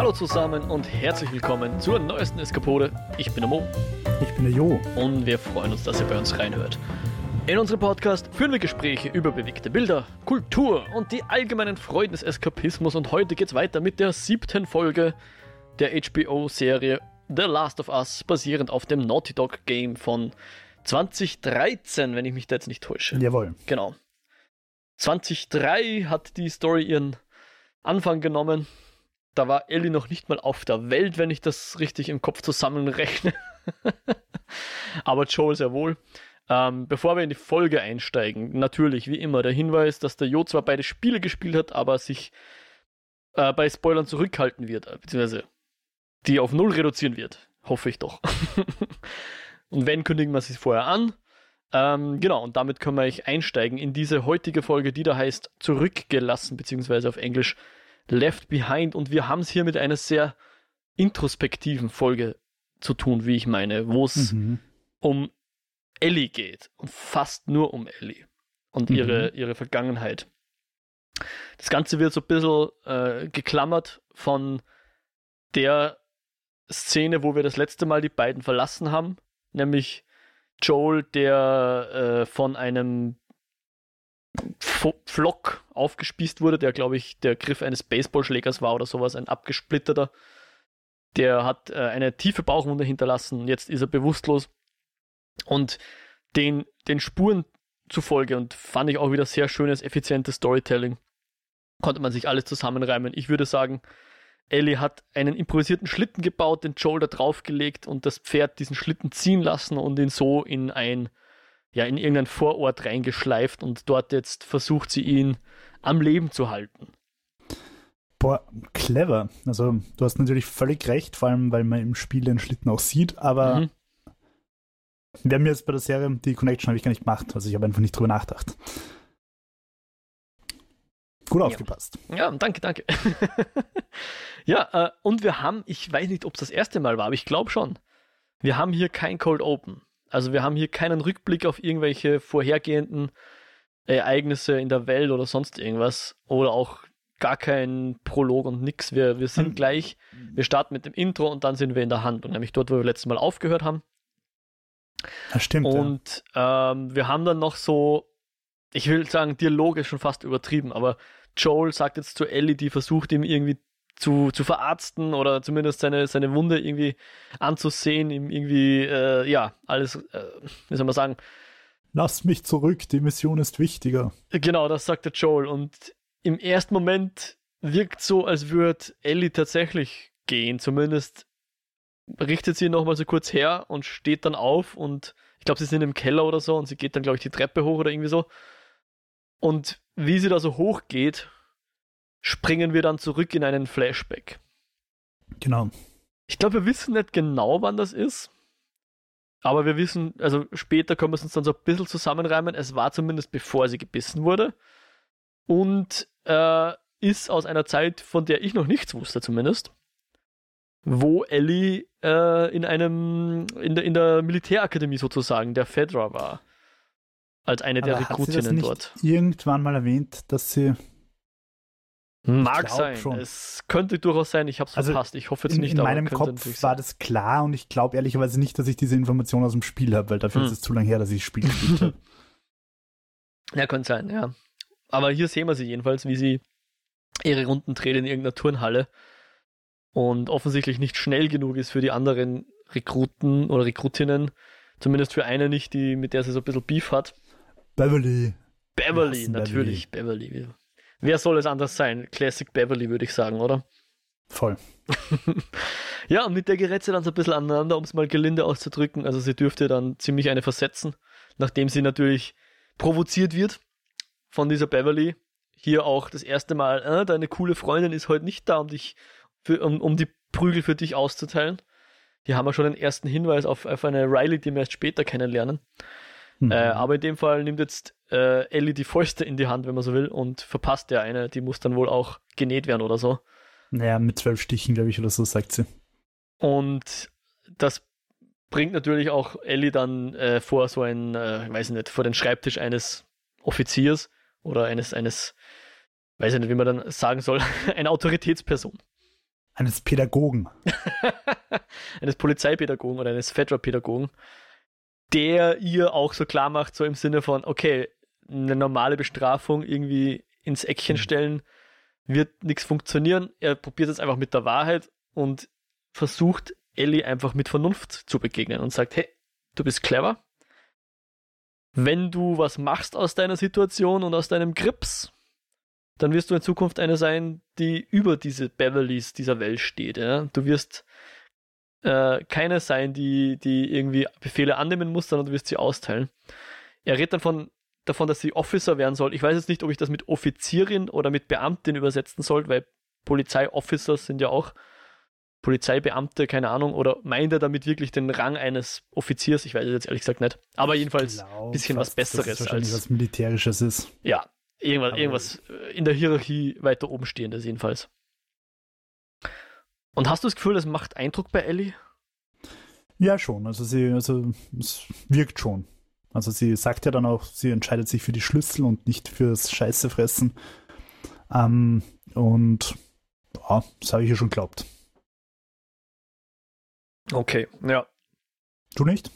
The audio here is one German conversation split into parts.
Hallo zusammen und herzlich willkommen zur neuesten Eskapode. Ich bin der Mo. Ich bin der Jo. Und wir freuen uns, dass ihr bei uns reinhört. In unserem Podcast führen wir Gespräche über bewegte Bilder, Kultur und die allgemeinen Freuden des Eskapismus. Und heute geht's weiter mit der siebten Folge der HBO-Serie The Last of Us, basierend auf dem Naughty Dog Game von 2013, wenn ich mich da jetzt nicht täusche. Jawohl. Genau. 2003 hat die Story ihren Anfang genommen. Da war Ellie noch nicht mal auf der Welt, wenn ich das richtig im Kopf zusammenrechne. Aber Joel sehr wohl. Ähm, bevor wir in die Folge einsteigen, natürlich, wie immer, der Hinweis, dass der Jo zwar beide Spiele gespielt hat, aber sich äh, bei Spoilern zurückhalten wird, äh, beziehungsweise die auf Null reduzieren wird. Hoffe ich doch. und wenn, kündigen wir sie vorher an. Ähm, genau, und damit können wir euch einsteigen in diese heutige Folge, die da heißt Zurückgelassen, beziehungsweise auf Englisch Left Behind. Und wir haben es hier mit einer sehr introspektiven Folge zu tun, wie ich meine, wo es mhm. um Ellie geht und fast nur um Ellie und mhm. ihre, ihre Vergangenheit. Das Ganze wird so ein bisschen äh, geklammert von der Szene, wo wir das letzte Mal die beiden verlassen haben, nämlich Joel, der äh, von einem Flock aufgespießt wurde, der, glaube ich, der Griff eines Baseballschlägers war oder sowas, ein abgesplitterter. Der hat äh, eine tiefe Bauchwunde hinterlassen, jetzt ist er bewusstlos. Und den, den Spuren zufolge, und fand ich auch wieder sehr schönes, effizientes Storytelling, konnte man sich alles zusammenreimen. Ich würde sagen, Ellie hat einen improvisierten Schlitten gebaut, den Joel da draufgelegt und das Pferd diesen Schlitten ziehen lassen und ihn so in ein, ja, in irgendein Vorort reingeschleift und dort jetzt versucht sie ihn am Leben zu halten. Boah, clever. Also, du hast natürlich völlig recht, vor allem, weil man im Spiel den Schlitten auch sieht, aber mhm. wir haben jetzt bei der Serie die Connection habe ich gar nicht gemacht, also ich habe einfach nicht drüber nachgedacht. Gut aufgepasst. Ja, ja danke, danke. ja, äh, und wir haben, ich weiß nicht, ob es das erste Mal war, aber ich glaube schon, wir haben hier kein Cold Open. Also wir haben hier keinen Rückblick auf irgendwelche vorhergehenden Ereignisse in der Welt oder sonst irgendwas. Oder auch gar kein Prolog und nix. Wir, wir sind hm. gleich, wir starten mit dem Intro und dann sind wir in der Hand. Und nämlich dort, wo wir letztes Mal aufgehört haben. Das stimmt. Und ja. ähm, wir haben dann noch so, ich will sagen, Dialog ist schon fast übertrieben, aber Joel sagt jetzt zu Ellie, die versucht ihm irgendwie zu, zu verarzten oder zumindest seine, seine Wunde irgendwie anzusehen, ihm irgendwie, äh, ja, alles, äh, wie soll man sagen. Lass mich zurück, die Mission ist wichtiger. Genau, das sagt der Joel. Und im ersten Moment wirkt so, als würde Ellie tatsächlich gehen. Zumindest richtet sie nochmal so kurz her und steht dann auf und ich glaube, sie sind im Keller oder so und sie geht dann, glaube ich, die Treppe hoch oder irgendwie so. Und wie sie da so hoch geht, springen wir dann zurück in einen Flashback. Genau. Ich glaube, wir wissen nicht genau, wann das ist. Aber wir wissen, also später können wir es uns dann so ein bisschen zusammenreimen. Es war zumindest bevor sie gebissen wurde. Und äh, ist aus einer Zeit, von der ich noch nichts wusste, zumindest. Wo Ellie äh, in einem, in der, in der Militärakademie sozusagen, der Fedra war. Als eine der Rekrutinnen dort. Irgendwann mal erwähnt, dass sie. Mag sein. Schon. Es könnte durchaus sein, ich habe es also verpasst. Ich hoffe jetzt in, nicht. In meinem Kopf war das klar und ich glaube ehrlicherweise nicht, dass ich diese Information aus dem Spiel habe, weil dafür hm. ist es zu lange her, dass ich das Spiel gespielt habe. Ja, könnte sein, ja. Aber hier sehen wir sie jedenfalls, wie sie ihre Runden dreht in irgendeiner Turnhalle und offensichtlich nicht schnell genug ist für die anderen Rekruten oder Rekrutinnen. Zumindest für eine nicht, die, mit der sie so ein bisschen Beef hat. Beverly. Beverly, natürlich, Beverly. Beverly. Wer soll es anders sein? Classic Beverly, würde ich sagen, oder? Voll. ja, und mit der gerät sie dann so ein bisschen aneinander, um es mal gelinde auszudrücken. Also sie dürfte dann ziemlich eine versetzen, nachdem sie natürlich provoziert wird von dieser Beverly. Hier auch das erste Mal, äh, deine coole Freundin ist heute nicht da, um dich, für, um, um die Prügel für dich auszuteilen. Hier haben wir schon den ersten Hinweis auf, auf eine Riley, die wir erst später kennenlernen. Mhm. Äh, aber in dem Fall nimmt jetzt äh, Ellie die Fäuste in die Hand, wenn man so will, und verpasst der eine. Die muss dann wohl auch genäht werden oder so. Naja, mit zwölf Stichen, glaube ich, oder so, sagt sie. Und das bringt natürlich auch Ellie dann äh, vor so ein, äh, ich weiß nicht, vor den Schreibtisch eines Offiziers oder eines, eines, weiß ich nicht, wie man dann sagen soll, eine Autoritätsperson. Eines Pädagogen. eines Polizeipädagogen oder eines Fedra-Pädagogen, der ihr auch so klar macht, so im Sinne von, okay, eine normale Bestrafung irgendwie ins Eckchen mhm. stellen, wird nichts funktionieren. Er probiert es einfach mit der Wahrheit und versucht Ellie einfach mit Vernunft zu begegnen und sagt, hey, du bist clever. Wenn du was machst aus deiner Situation und aus deinem Grips, dann wirst du in Zukunft eine sein, die über diese Beverlys dieser Welt steht. Ja? Du wirst äh, keine sein, die, die irgendwie Befehle annehmen muss, sondern du wirst sie austeilen. Er redet dann von, davon, dass sie Officer werden soll. Ich weiß jetzt nicht, ob ich das mit Offizierin oder mit Beamtin übersetzen soll, weil Polizeiofficers sind ja auch Polizeibeamte, keine Ahnung, oder meint er damit wirklich den Rang eines Offiziers? Ich weiß es jetzt ehrlich gesagt nicht. Aber jedenfalls ein bisschen was Besseres. Dass als was Militärisches ist. Ja, irgendwas, irgendwas in der Hierarchie weiter oben stehendes jedenfalls. Und hast du das Gefühl, das macht Eindruck bei Ellie? Ja, schon. Also sie, also es wirkt schon. Also sie sagt ja dann auch, sie entscheidet sich für die Schlüssel und nicht fürs Scheißefressen. Ähm, und ja, das habe ich ja schon geglaubt. Okay, ja. Du nicht?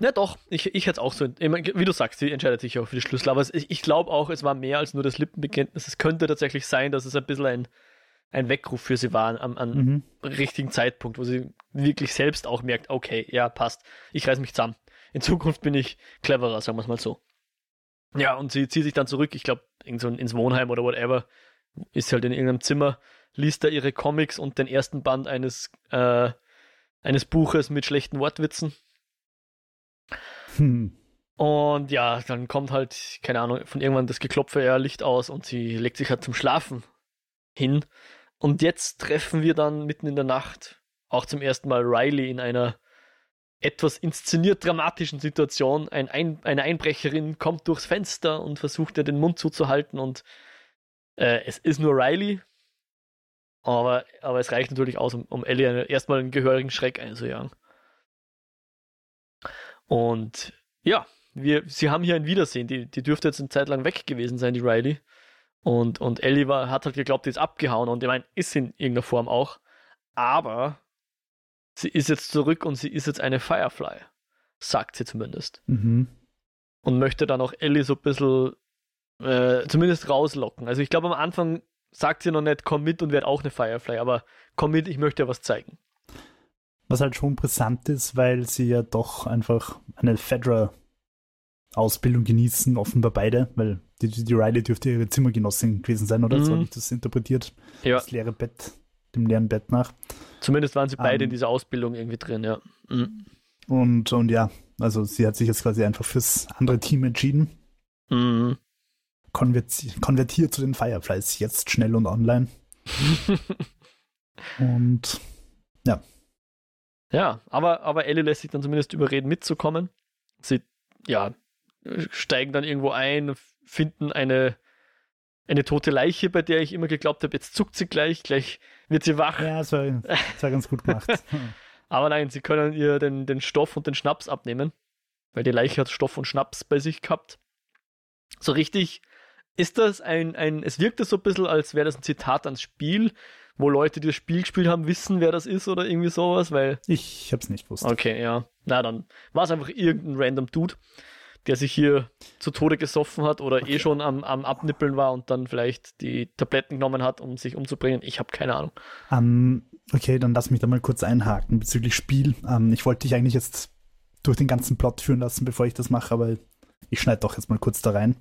Ja, doch. Ich, ich hätte es auch so. Wie du sagst, sie entscheidet sich auch für die Schlüssel. Aber ich, ich glaube auch, es war mehr als nur das Lippenbekenntnis. Es könnte tatsächlich sein, dass es ein bisschen ein, ein Weckruf für sie war am, am mhm. richtigen Zeitpunkt, wo sie wirklich selbst auch merkt, okay, ja, passt. Ich reiß mich zusammen. In Zukunft bin ich cleverer, sagen wir es mal so. Ja, und sie zieht sich dann zurück, ich glaube, so ins Wohnheim oder whatever, ist halt in irgendeinem Zimmer, liest da ihre Comics und den ersten Band eines äh, eines Buches mit schlechten Wortwitzen. Hm. Und ja, dann kommt halt, keine Ahnung, von irgendwann das Geklopfe, ja, Licht aus und sie legt sich halt zum Schlafen hin. Und jetzt treffen wir dann mitten in der Nacht auch zum ersten Mal Riley in einer etwas inszeniert dramatischen Situation. Ein Ein eine Einbrecherin kommt durchs Fenster und versucht ihr den Mund zuzuhalten und äh, es ist nur Riley, aber, aber es reicht natürlich aus, um, um Ellie eine, erstmal einen gehörigen Schreck einzujagen. Und ja, wir, sie haben hier ein Wiedersehen. Die, die dürfte jetzt eine Zeit lang weg gewesen sein, die Riley. Und, und Ellie war, hat halt geglaubt, die ist abgehauen. Und ich meine, ist in irgendeiner Form auch. Aber sie ist jetzt zurück und sie ist jetzt eine Firefly. Sagt sie zumindest. Mhm. Und möchte dann auch Ellie so ein bisschen äh, zumindest rauslocken. Also ich glaube, am Anfang sagt sie noch nicht, komm mit und werd auch eine Firefly, aber komm mit, ich möchte dir was zeigen. Was halt schon brisant ist, weil sie ja doch einfach eine Fedra-Ausbildung genießen, offenbar beide, weil die, die Riley dürfte ihre Zimmergenossin gewesen sein, oder? Mhm. So habe ich das interpretiert. Ja. Das leere Bett, dem leeren Bett nach. Zumindest waren sie beide um, in ähm. dieser Ausbildung irgendwie drin, ja. Mhm. Und, und ja, also sie hat sich jetzt quasi einfach fürs andere Team entschieden. Mhm konverti konvertiert zu den Fireflies jetzt schnell und online. und ja. Ja, aber, aber Ellie lässt sich dann zumindest überreden, mitzukommen. Sie, ja, steigen dann irgendwo ein, finden eine, eine tote Leiche, bei der ich immer geglaubt habe, jetzt zuckt sie gleich, gleich wird sie wach. Ja, das war, das war ganz gut gemacht. aber nein, sie können ihr den, den Stoff und den Schnaps abnehmen, weil die Leiche hat Stoff und Schnaps bei sich gehabt. So richtig ist das ein, ein, es wirkt so ein bisschen, als wäre das ein Zitat ans Spiel, wo Leute, die das Spiel gespielt haben, wissen, wer das ist oder irgendwie sowas, weil. Ich hab's nicht gewusst. Okay, ja. Na, dann war es einfach irgendein random Dude, der sich hier zu Tode gesoffen hat oder eh okay. eh schon am, am Abnippeln war und dann vielleicht die Tabletten genommen hat, um sich umzubringen. Ich habe keine Ahnung. Um, ähm, okay, dann lass mich da mal kurz einhaken bezüglich Spiel. Um, ähm, ich wollte dich eigentlich jetzt durch den ganzen Plot führen lassen, bevor ich das mache, aber ich schneide doch jetzt mal kurz da rein.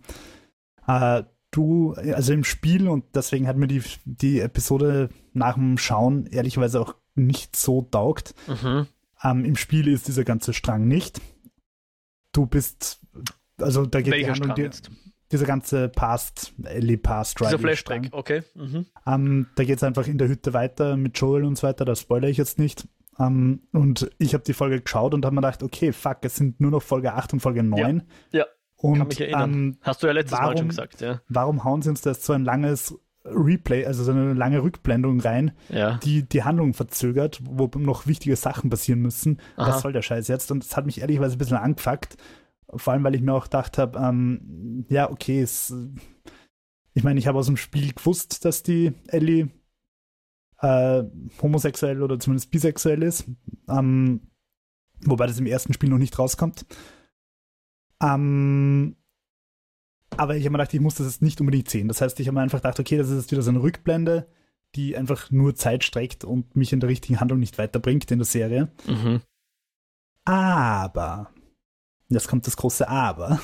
Äh, du, also im Spiel, und deswegen hat mir die, die Episode nach dem Schauen ehrlicherweise auch nicht so taugt. Mhm. Ähm, Im Spiel ist dieser ganze Strang nicht. Du bist, also da geht Welcher die Handlung, die, dieser ganze Past, Ellie Past Dieser Flashback, okay. Mhm. Ähm, da geht es einfach in der Hütte weiter mit Joel und so weiter, das spoilere ich jetzt nicht. Um, und ich habe die Folge geschaut und habe mir gedacht, okay, fuck, es sind nur noch Folge 8 und Folge 9. Ja. ja. Und, Kann mich erinnern. Ähm, Hast du ja letztes warum, Mal schon gesagt, ja. Warum hauen sie uns da so ein langes Replay, also so eine lange Rückblendung rein, ja. die die Handlung verzögert, wo noch wichtige Sachen passieren müssen. Aha. Was soll der Scheiß jetzt? Und das hat mich ehrlicherweise ein bisschen angefuckt. Vor allem, weil ich mir auch gedacht habe, ähm, ja, okay, es, ich meine, ich habe aus dem Spiel gewusst, dass die Ellie äh, homosexuell oder zumindest bisexuell ist. Ähm, wobei das im ersten Spiel noch nicht rauskommt. Ähm, aber ich habe mir gedacht, ich muss das jetzt nicht unbedingt sehen. Das heißt, ich habe mir einfach gedacht, okay, das ist jetzt wieder so eine Rückblende, die einfach nur Zeit streckt und mich in der richtigen Handlung nicht weiterbringt in der Serie. Mhm. Aber, jetzt kommt das große Aber.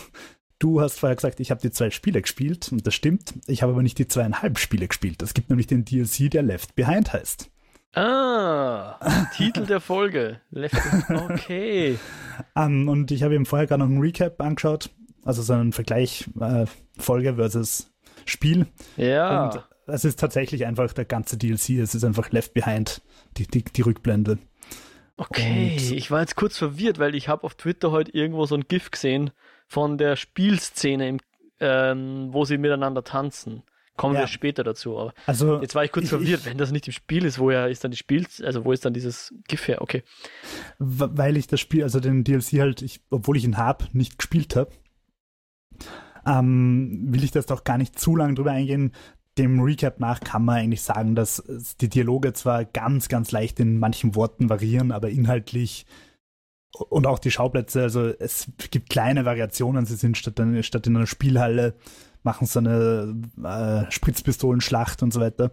Du hast vorher gesagt, ich habe die zwei Spiele gespielt und das stimmt. Ich habe aber nicht die zweieinhalb Spiele gespielt. Es gibt nämlich den DLC, der Left Behind heißt. Ah, Titel der Folge. Left Okay. um, und ich habe eben vorher gerade noch einen Recap angeschaut, also so einen Vergleich äh, Folge versus Spiel. Ja. Und es ist tatsächlich einfach der ganze DLC. Es ist einfach Left Behind, die, die, die Rückblende. Okay, und ich war jetzt kurz verwirrt, weil ich habe auf Twitter heute irgendwo so ein GIF gesehen von der Spielszene, im, ähm, wo sie miteinander tanzen. Kommen ja. wir später dazu. Aber also, jetzt war ich kurz ich, verwirrt, ich, wenn das nicht im Spiel ist, woher ist dann die Spiel, also wo ist dann dieses GIF her? Okay. Weil ich das Spiel, also den DLC halt, ich, obwohl ich ihn habe, nicht gespielt habe, ähm, will ich das doch gar nicht zu lange drüber eingehen. Dem Recap nach kann man eigentlich sagen, dass die Dialoge zwar ganz, ganz leicht in manchen Worten variieren, aber inhaltlich und auch die Schauplätze, also es gibt kleine Variationen. Sie sind statt, statt in einer Spielhalle machen so eine äh, Spritzpistolenschlacht und so weiter.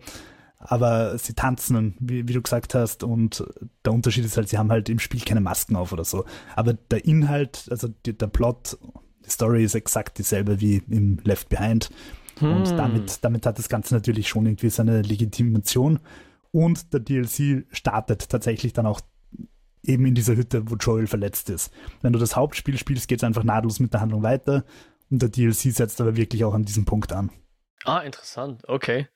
Aber sie tanzen, wie, wie, du gesagt hast, und der Unterschied ist halt, sie haben halt im Spiel keine Masken auf oder so. Aber der Inhalt, also die, der Plot, die Story ist exakt dieselbe wie im Left Behind. Hm. Und damit, damit hat das Ganze natürlich schon irgendwie seine Legitimation. Und der DLC startet tatsächlich dann auch eben in dieser Hütte, wo Joel verletzt ist. Wenn du das Hauptspiel spielst, geht es einfach nahtlos mit der Handlung weiter. Und der DLC setzt aber wirklich auch an diesem Punkt an. Ah, interessant. Okay.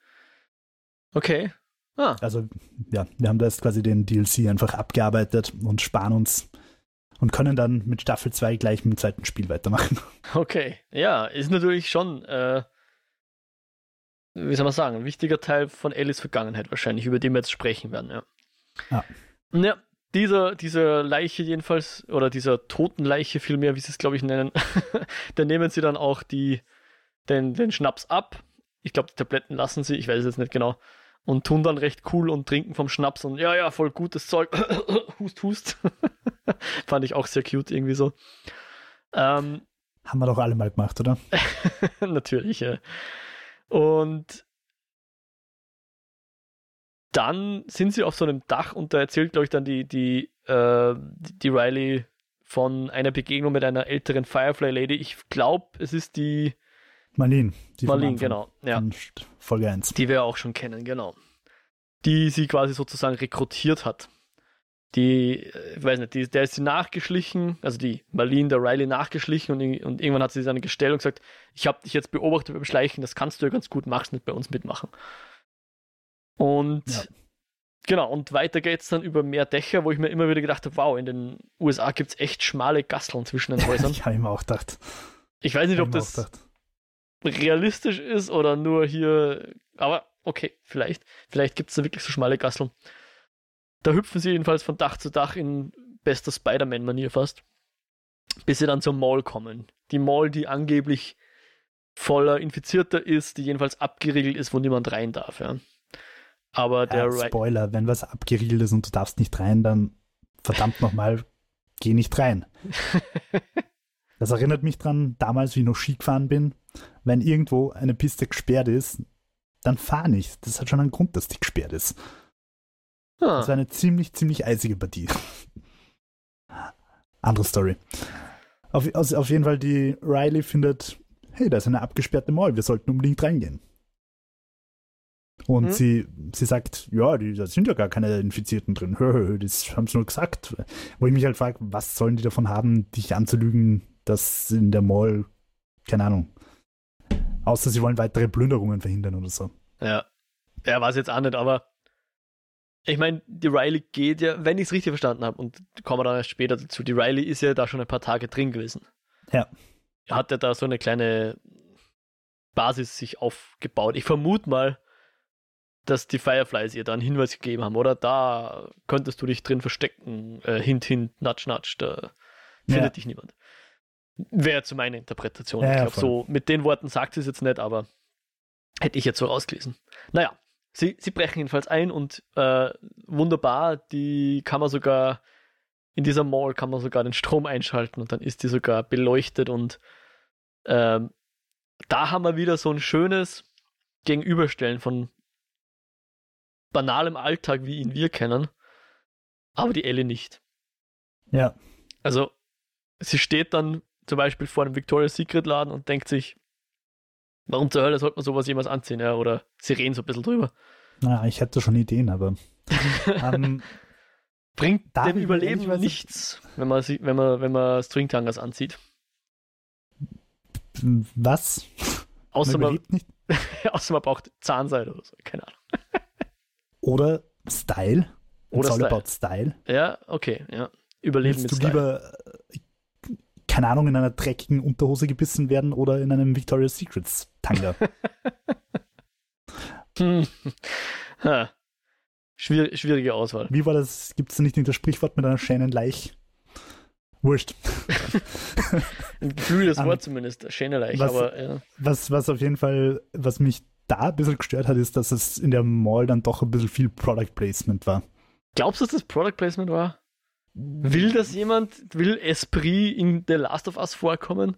Okay. Ah. Also, ja, wir haben da jetzt quasi den DLC einfach abgearbeitet und sparen uns und können dann mit Staffel 2 gleich mit dem zweiten Spiel weitermachen. Okay. Ja, ist natürlich schon, äh, wie soll man sagen, ein wichtiger Teil von Ellis Vergangenheit wahrscheinlich, über den wir jetzt sprechen werden, ja. Ja. Ja, dieser, dieser Leiche jedenfalls, oder dieser toten Leiche vielmehr, wie sie es glaube ich nennen, da nehmen sie dann auch die, den, den Schnaps ab. Ich glaube, die Tabletten lassen sie, ich weiß es jetzt nicht genau. Und tun dann recht cool und trinken vom Schnaps und ja, ja, voll gutes Zeug. hust, hust. Fand ich auch sehr cute irgendwie so. Ähm, Haben wir doch alle mal gemacht, oder? Natürlich, ja. Und dann sind sie auf so einem Dach und da erzählt, glaube ich, dann die, die, äh, die Riley von einer Begegnung mit einer älteren Firefly-Lady. Ich glaube, es ist die Marlene. Die Marlene, genau. Ja. Folge 1. Die wir auch schon kennen, genau. Die sie quasi sozusagen rekrutiert hat. Die, äh, ich weiß nicht, die, der ist sie nachgeschlichen, also die Marlene der Riley nachgeschlichen und, und irgendwann hat sie seine gestellt und gesagt, ich habe dich jetzt beobachtet beim Schleichen, das kannst du ja ganz gut, machst nicht bei uns mitmachen. Und ja. genau, und weiter geht es dann über mehr Dächer, wo ich mir immer wieder gedacht habe, wow, in den USA gibt es echt schmale Gasteln zwischen den Häusern. ich habe mir auch gedacht. Ich weiß nicht, ob das realistisch ist oder nur hier, aber okay, vielleicht. Vielleicht gibt es da wirklich so schmale Gasteln. Da hüpfen sie jedenfalls von Dach zu Dach in bester Spider-Man-Manier fast, bis sie dann zur Mall kommen. Die Mall, die angeblich voller Infizierter ist, die jedenfalls abgeriegelt ist, wo niemand rein darf. Ja. Aber der ja, Spoiler, wenn was abgeriegelt ist und du darfst nicht rein, dann verdammt nochmal, geh nicht rein. das erinnert mich dran, damals, wie ich noch Ski gefahren bin, wenn irgendwo eine Piste gesperrt ist, dann fahr nicht. Das hat schon einen Grund, dass die gesperrt ist. Ah. Das war eine ziemlich, ziemlich eisige Partie. Andere Story. Auf, also auf jeden Fall, die Riley findet, hey, da ist eine abgesperrte Mall, wir sollten unbedingt reingehen. Und hm? sie, sie sagt, ja, die, da sind ja gar keine Infizierten drin. Das haben sie nur gesagt. Wo ich mich halt frage, was sollen die davon haben, dich anzulügen, dass in der Mall, keine Ahnung, außer sie wollen weitere Plünderungen verhindern oder so. Ja, er ja, weiß jetzt auch nicht, aber ich meine, die Riley geht ja, wenn ich es richtig verstanden habe, und kommen wir dann erst später dazu, die Riley ist ja da schon ein paar Tage drin gewesen. Ja. Hat ja da so eine kleine Basis sich aufgebaut. Ich vermute mal, dass die Fireflies ihr da einen Hinweis gegeben haben, oder? Da könntest du dich drin verstecken. Äh, hint, hint, natsch, natsch, da findet ja. dich niemand. Wäre zu meiner Interpretation. Ja, ich glaube, so mit den Worten sagt sie es jetzt nicht, aber hätte ich jetzt so rausgelesen. Naja, sie, sie brechen jedenfalls ein und äh, wunderbar, die kann man sogar, in dieser Mall kann man sogar den Strom einschalten und dann ist die sogar beleuchtet und ähm, da haben wir wieder so ein schönes Gegenüberstellen von banalem Alltag, wie ihn wir kennen, aber die Ellie nicht. Ja. Also, sie steht dann zum Beispiel vor einem Victoria's Secret Laden und denkt sich, warum zur Hölle sollte man sowas jemals anziehen? Ja, oder sie reden so ein bisschen drüber. Naja, ich hätte schon Ideen, aber. ähm, Bringt dem Überleben nichts, wenn man, wenn man, wenn man Stringtangers anzieht. Was? Außer man, man nicht. außer man braucht Zahnseide oder so, keine Ahnung. oder Style. Oder It's Style. about Style. Ja, okay, ja. Überleben Willst mit du Style. lieber, äh, keine Ahnung, in einer dreckigen Unterhose gebissen werden oder in einem Victoria's Secrets Tanga? hm. Schwier schwierige Auswahl. Wie war das? Gibt es nicht in das Sprichwort mit einer schönen Leich? Wurscht. Ein geflügeltes Um, Wort zumindest, Schäneleicht, was- aber ja. Was, was auf jeden Fall, was mich da ein bisschen gestört hat, ist, dass es in der Mall dann doch ein bisschen viel Product Placement war. Glaubst du, dass das Product Placement war? Will das jemand, will Esprit in The Last of Us vorkommen?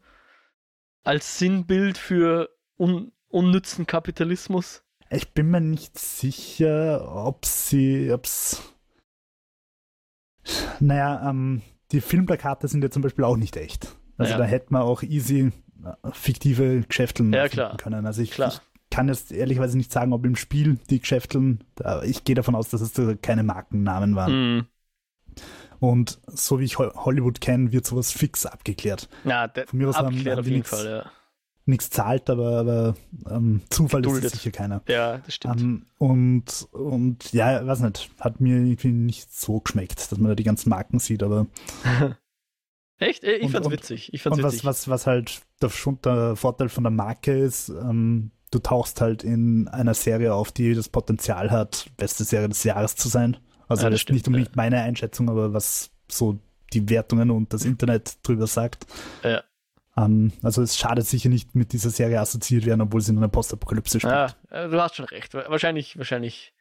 Als Sinnbild für un unnützen Kapitalismus? Ich bin mir nicht sicher, ob sie, ob's. Naja, ähm, die Filmplakate sind ja zum Beispiel auch nicht echt. Also Ja. da hätte man auch easy äh, fiktive Geschäfteln Ja, klar. können. Also ich, Klar. ich kann jetzt ehrlicherweise nicht sagen, ob im Spiel die Geschäfteln, da, ich gehe davon aus, dass es keine Markennamen waren. Hm. Und so wie ich Ho- Hollywood kenne, wird sowas fix abgeklärt. Ja, der, Von mir aus haben- abgeklärt haben auf die nix- Fall, ja. Nichts zahlt, aber, aber ähm, Zufall Geduldet. ist sicher keiner. Ja, das stimmt. Ähm, und, und ja, weiß nicht, hat mir irgendwie nicht so geschmeckt, dass man da die ganzen Marken sieht, aber Echt? Ich und- fand's und- witzig. Ich fand's und was, witzig. was, was halt der, der Vorteil von der Marke ist, ähm, du tauchst halt in einer Serie auf, die das Potenzial hat, beste Serie des Jahres zu sein. Also Ja, das das stimmt, nicht unbedingt meine Einschätzung, aber was so die Wertungen und das Internet drüber sagt. Ja. Ähm, also es schadet sicher nicht mit dieser Serie assoziiert werden, obwohl sie in einer Postapokalypse spielt. Ja, äh, du hast schon recht. Wahrscheinlich, wahrscheinlich.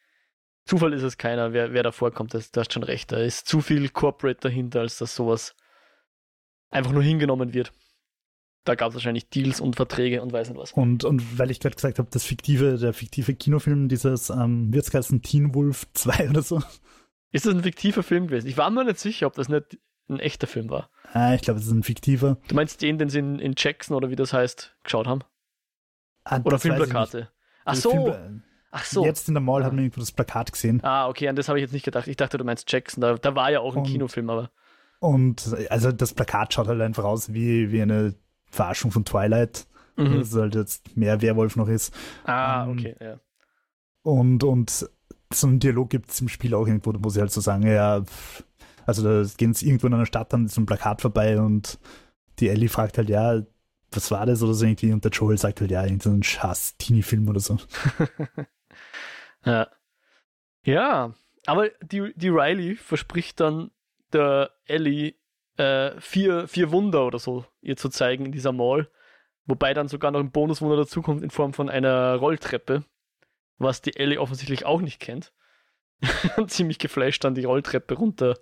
Zufall ist es keiner, wer, wer da vorkommt. Das, du hast schon recht. Da ist zu viel Corporate dahinter, als dass sowas einfach nur hingenommen wird. Da gab es wahrscheinlich Deals und Verträge und weiß nicht was. Und, und weil ich gerade gesagt habe, das fiktive, der fiktive Kinofilm, dieses, ähm, wird es heißen, Teen Wolf 2 oder so? Ist das ein fiktiver Film gewesen? Ich war mir nicht sicher, ob das nicht ein echter Film war. Ah, ich glaube, es ist ein fiktiver. Du meinst den, den sie in, in Jackson oder wie das heißt, geschaut haben? Ah, Oder. Filmplakate? Ach Das so, Film- ach so. Jetzt in der Mall hat man irgendwo das Plakat gesehen. Ah, okay, an das habe ich jetzt nicht gedacht. Ich dachte, du meinst Jackson. Da, da war ja auch ein Und- Kinofilm, aber. Und also das Plakat schaut halt einfach aus wie, wie eine Verarschung von Twilight. Mhm. Dass es halt jetzt mehr Werwolf noch ist. Ah, ähm, okay, ja. Und, und so einen Dialog gibt es im Spiel auch irgendwo, wo sie halt so sagen, ja, also da gehen sie irgendwo in einer Stadt an so einem Plakat vorbei und die Ellie fragt halt, ja, was war das oder so irgendwie und der Joel sagt halt, ja, irgendein Schaß Teenie-Film oder so. Ja. Ja, aber die, die Riley verspricht dann der Ellie äh, vier, vier Wunder oder so ihr zu zeigen in dieser Mall. Wobei dann sogar noch ein Bonuswunder dazukommt in Form von einer Rolltreppe, was die Ellie offensichtlich auch nicht kennt. Ziemlich geflasht dann die Rolltreppe runter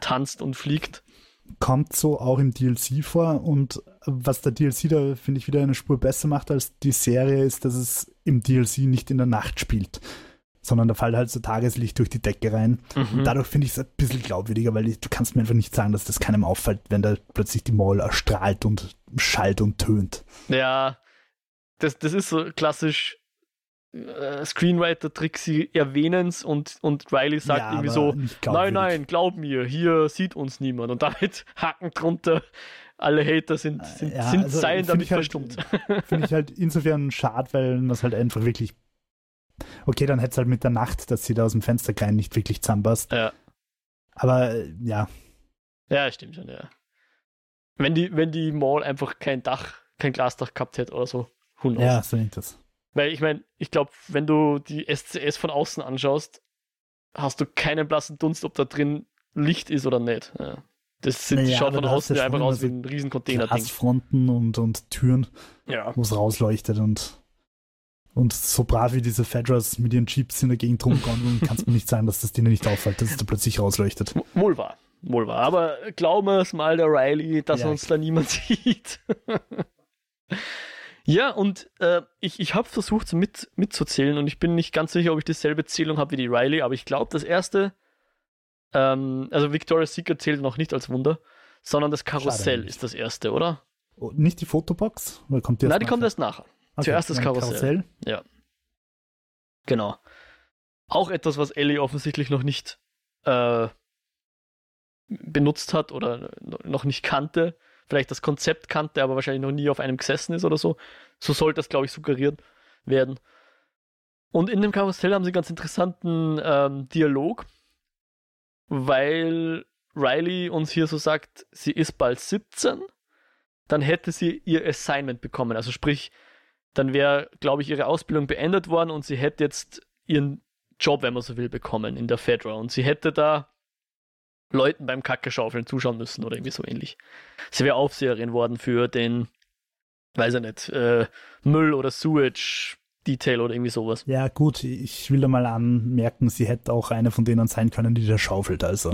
tanzt und fliegt. Kommt so auch im DLC vor und was der DLC da, finde ich, wieder eine Spur besser macht als die Serie, ist, dass es im DLC nicht in der Nacht spielt, sondern da fällt halt so Tageslicht durch die Decke rein. Mhm. Und dadurch finde ich es ein bisschen glaubwürdiger, weil ich, du kannst mir einfach nicht sagen, dass das keinem auffällt, wenn da plötzlich die Mall erstrahlt und schallt und tönt. Ja, das, das ist so klassisch äh, Screenwriter-Trick, sie erwähnen es und, und Riley sagt Ja, irgendwie so, nein, nein, glaub mir, hier sieht uns niemand. Und damit hacken drunter, alle Hater sind, sind, Ja, sind also seien damit halt- verstummt. Finde ich halt insofern schade, weil das halt einfach wirklich. Okay, dann hätte es halt mit der Nacht, dass sie da aus dem Fenster kein nicht wirklich zusammenpasst. Ja. Aber äh, ja, Ja, stimmt schon, ja. Wenn die, wenn die Mall einfach kein Dach, kein Glasdach gehabt hätte oder so, who knows. ja, so nicht das. Weil ich meine, ich glaube, wenn du die SCS von außen anschaust, hast du keinen blassen Dunst, ob da drin Licht ist oder nicht. Ja. Das sind, die Naja, schaut von außen ja einfach aus wie ein riesen Container-Ding. Glasfronten und, und Türen, Ja. wo es rausleuchtet und Und so brav wie diese Fedras mit ihren Jeeps in der Gegend rumkommen, kannst du mir nicht sagen, dass das denen nicht auffällt, dass es da plötzlich rausleuchtet. Wohl wahr. Wohl wahr. Aber glauben wir es mal, der Riley, dass ja. uns da niemand sieht. ja, und äh, ich, ich habe versucht, mit, mitzuzählen und ich bin nicht ganz sicher, ob ich dieselbe Zählung habe wie die Riley, aber ich glaube, das erste, ähm, also Victoria's Secret zählt noch nicht als Wunder, sondern das Karussell ist das erste, oder? Oh, nicht die Fotobox? Kommt die Nein, die nachher? kommt erst nachher. Okay, Zuerst das Karussell. Karussell. Ja. Genau. Auch etwas, was Ellie offensichtlich noch nicht äh, benutzt hat oder noch nicht kannte. Vielleicht das Konzept kannte, aber wahrscheinlich noch nie auf einem gesessen ist oder so. So sollte das, glaube ich, suggeriert werden. Und in dem Karussell haben sie einen ganz interessanten ähm, Dialog, weil Riley uns hier so sagt, sie ist bald 17, dann hätte sie ihr Assignment bekommen. Also sprich, dann wäre, glaube ich, ihre Ausbildung beendet worden und sie hätte jetzt ihren Job, wenn man so will, bekommen in der Fedra. Und sie hätte da Leuten beim Kacke-Schaufeln zuschauen müssen oder irgendwie so ähnlich. Sie wäre Aufseherin worden für den, weiß ich nicht, äh, Müll oder Sewage Detail oder irgendwie sowas. Ja, gut, ich will da mal anmerken, sie hätte auch eine von denen sein können, die da schaufelt, also.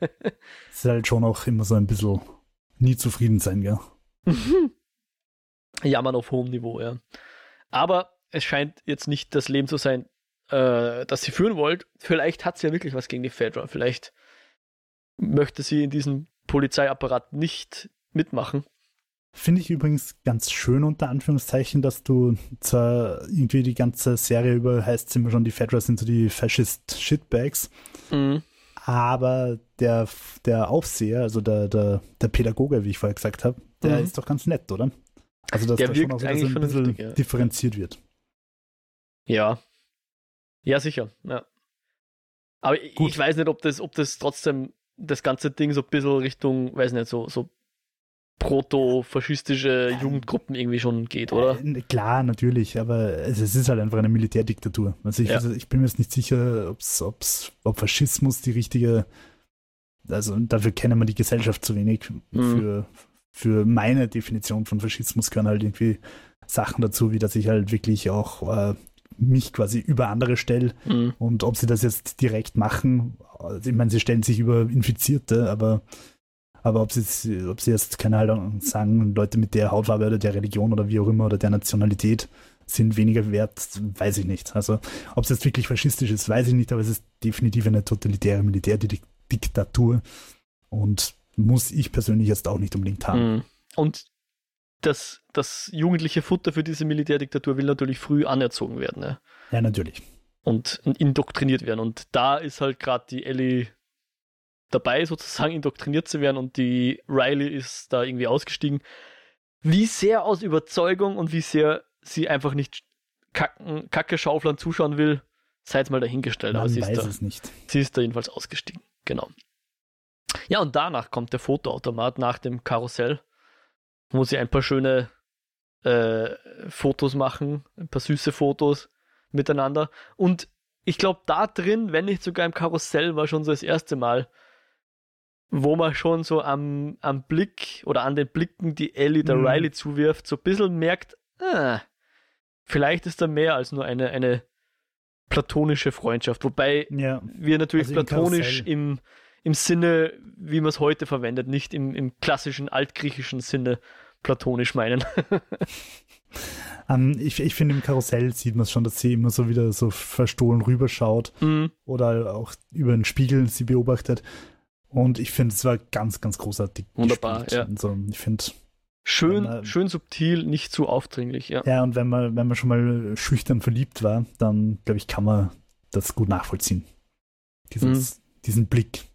ist halt schon auch immer so ein bisschen nie zufrieden sein, gell? Jammern auf hohem Niveau, ja. Aber es scheint jetzt nicht das Leben zu sein, äh, das sie führen wollt. Vielleicht hat sie ja wirklich was gegen die Fedra. Vielleicht möchte sie in diesem Polizeiapparat nicht mitmachen. Finde ich übrigens ganz schön unter Anführungszeichen, dass du zwar irgendwie die ganze Serie über heißt immer schon, die Fedra sind so die Fascist Shitbags, mhm. aber der, der Aufseher, also der, der, der Pädagoge, wie ich vorher gesagt habe, der mhm. ist doch ganz nett, oder? Also dass der da schon auch so ein bisschen ja. differenziert wird. Ja. Ja, sicher, ja. Aber Gut. ich weiß nicht, ob das, ob das trotzdem das ganze Ding so ein bisschen Richtung, weiß nicht, so, so proto-faschistische Jugendgruppen irgendwie schon geht, oder? Äh, klar, natürlich, aber es, es, ist halt einfach eine Militärdiktatur. Also ich, ja. also ich bin mir jetzt nicht sicher, ob's, ob's, ob Faschismus die richtige, also dafür kennen wir die Gesellschaft zu wenig. Mhm. Für, für meine Definition von Faschismus gehören halt irgendwie Sachen dazu, wie dass ich halt wirklich auch äh, mich quasi über andere stelle. Mhm. Und ob sie das jetzt direkt machen, also ich meine, sie stellen sich über Infizierte, aber, aber ob, sie, ob sie jetzt, keine Ahnung, sagen, Leute mit der Hautfarbe oder der Religion oder wie auch immer oder der Nationalität sind weniger wert, weiß ich nicht. Also ob es jetzt wirklich faschistisch ist, weiß ich nicht, aber es ist definitiv eine totalitäre Militärdiktatur und muss ich persönlich jetzt auch nicht unbedingt haben. Mhm. Und das, das jugendliche Futter für diese Militärdiktatur will natürlich früh anerzogen werden. Ne? Ja, natürlich. Und indoktriniert werden. Und da ist halt gerade die Ellie dabei, sozusagen indoktriniert zu werden und die Riley ist da irgendwie ausgestiegen. Wie sehr aus Überzeugung und wie sehr sie einfach nicht Kacken, Kacke-Schauflern zuschauen will, seid mal dahingestellt. Man Aber sie weiß ist, da, es nicht. sie ist da jedenfalls ausgestiegen. Genau. Ja, und danach kommt der Fotoautomat nach dem Karussell wo sie ein paar schöne äh, Fotos machen, ein paar süße Fotos miteinander. Und ich glaube, da drin, wenn nicht sogar im Karussell, war schon so das erste Mal, wo man schon so am, am Blick oder an den Blicken, die Ellie der mhm. Riley zuwirft, so ein bisschen merkt, ah, vielleicht ist da mehr als nur eine, eine platonische Freundschaft. Wobei ja. wir natürlich also platonisch im, im Sinne, wie man es heute verwendet, nicht im, im klassischen altgriechischen Sinne platonisch meinen. um, ähm, ich, ich finde, im Karussell sieht man es schon, dass sie immer so wieder so verstohlen rüberschaut mhm. oder auch über den Spiegel sie beobachtet. Und ich finde, es war ganz, ganz großartig. Wunderbar, gespielt. ja. Also, ich finde. Schön, man, schön subtil, nicht zu aufdringlich, ja. Ja, und wenn man, wenn man schon mal schüchtern verliebt war, dann, glaube ich, kann man das gut nachvollziehen. Dieses, mhm. Diesen Blick.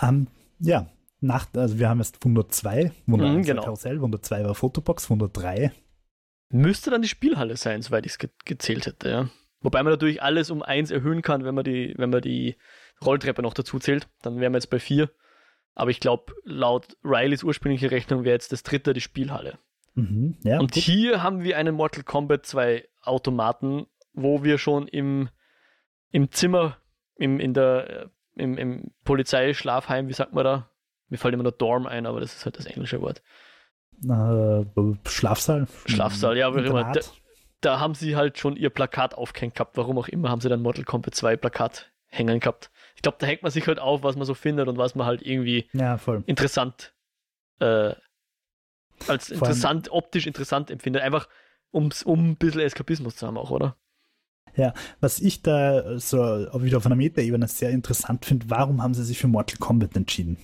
Um, ja, nach, also wir haben jetzt Wunder 2, Wunder mhm, 1 genau. Karussell, Wunder 2 war Fotobox, Wunder 3. Müsste dann die Spielhalle sein, soweit ich es ge gezählt hätte, ja. Wobei man natürlich alles um 1 erhöhen kann, wenn man die, wenn man die Rolltreppe noch dazu zählt. Dann wären wir jetzt bei 4. Aber ich glaube, laut Rileys ursprüngliche Rechnung wäre jetzt das dritte die Spielhalle. Mhm, ja, Und gut. hier haben wir einen Mortal Kombat 2 Automaten, wo wir schon im, im Zimmer, im, in der im, im Polizeischlafheim, wie sagt man da? Mir fällt immer nur Dorm ein, aber das ist halt das englische Wort. äh, Schlafsaal. Schlafsaal, ja, aber immer. Da, da haben sie halt schon ihr Plakat aufgehängt gehabt. Warum auch immer haben sie dann Mortal Kombat 2 Plakat hängen gehabt. Ich glaube, da hängt man sich halt auf, was man so findet und was man halt irgendwie Ja, interessant, äh, als Vor interessant, optisch interessant empfindet. Einfach um ein bisschen Eskapismus zu haben auch, oder? Was ich da so auch wieder auf einer Metaebene sehr interessant finde, warum haben sie sich für Mortal Kombat entschieden?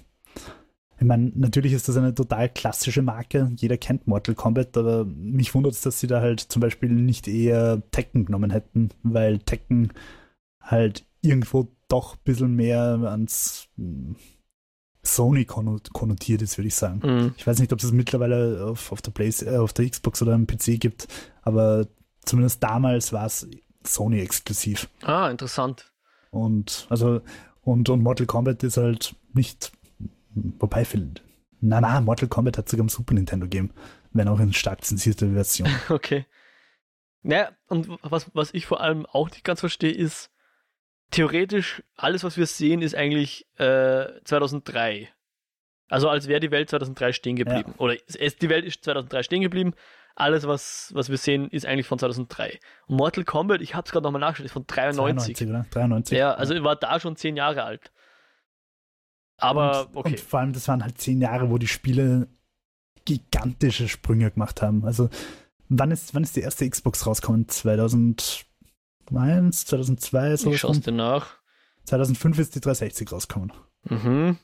Ich meine, natürlich ist das eine total klassische Marke. Jeder kennt Mortal Kombat, aber mich wundert es, dass sie da halt zum Beispiel nicht eher Tekken genommen hätten, weil Tekken halt irgendwo doch ein bisschen mehr ans mm, Sony konno- konnotiert ist, würde ich sagen. Mhm. Ich weiß nicht, ob es es mittlerweile auf, auf, der Play, äh, auf der Xbox oder am PC gibt, aber zumindest damals war es Sony exklusiv. Ah, interessant. Und also und, und Mortal Kombat ist halt nicht wobei viel. Na na, Mortal Kombat hat sogar im Super Nintendo gegeben, wenn auch in stark zensierter Version. Okay. Naja, und was, was ich vor allem auch nicht ganz verstehe, ist, theoretisch, alles, was wir sehen, ist eigentlich äh, 2003. Also als wäre die Welt 2003 stehen geblieben. Oder es, die Welt ist 2003 stehen geblieben. Alles, was, was wir sehen, ist eigentlich von 2003. Und Mortal Kombat, ich habe es gerade nochmal nachgeschaut, ist von 93. 93, oder? 93. Ja, also war da schon zehn Jahre alt. Aber, und, okay. und vor allem, das waren halt zehn Jahre, wo die Spiele gigantische Sprünge gemacht haben. Also, wann ist, wann ist die erste Xbox rausgekommen? 2001, 2002, so. ich schaue es dir nach. 2005 ist die 360 rausgekommen. Mhm.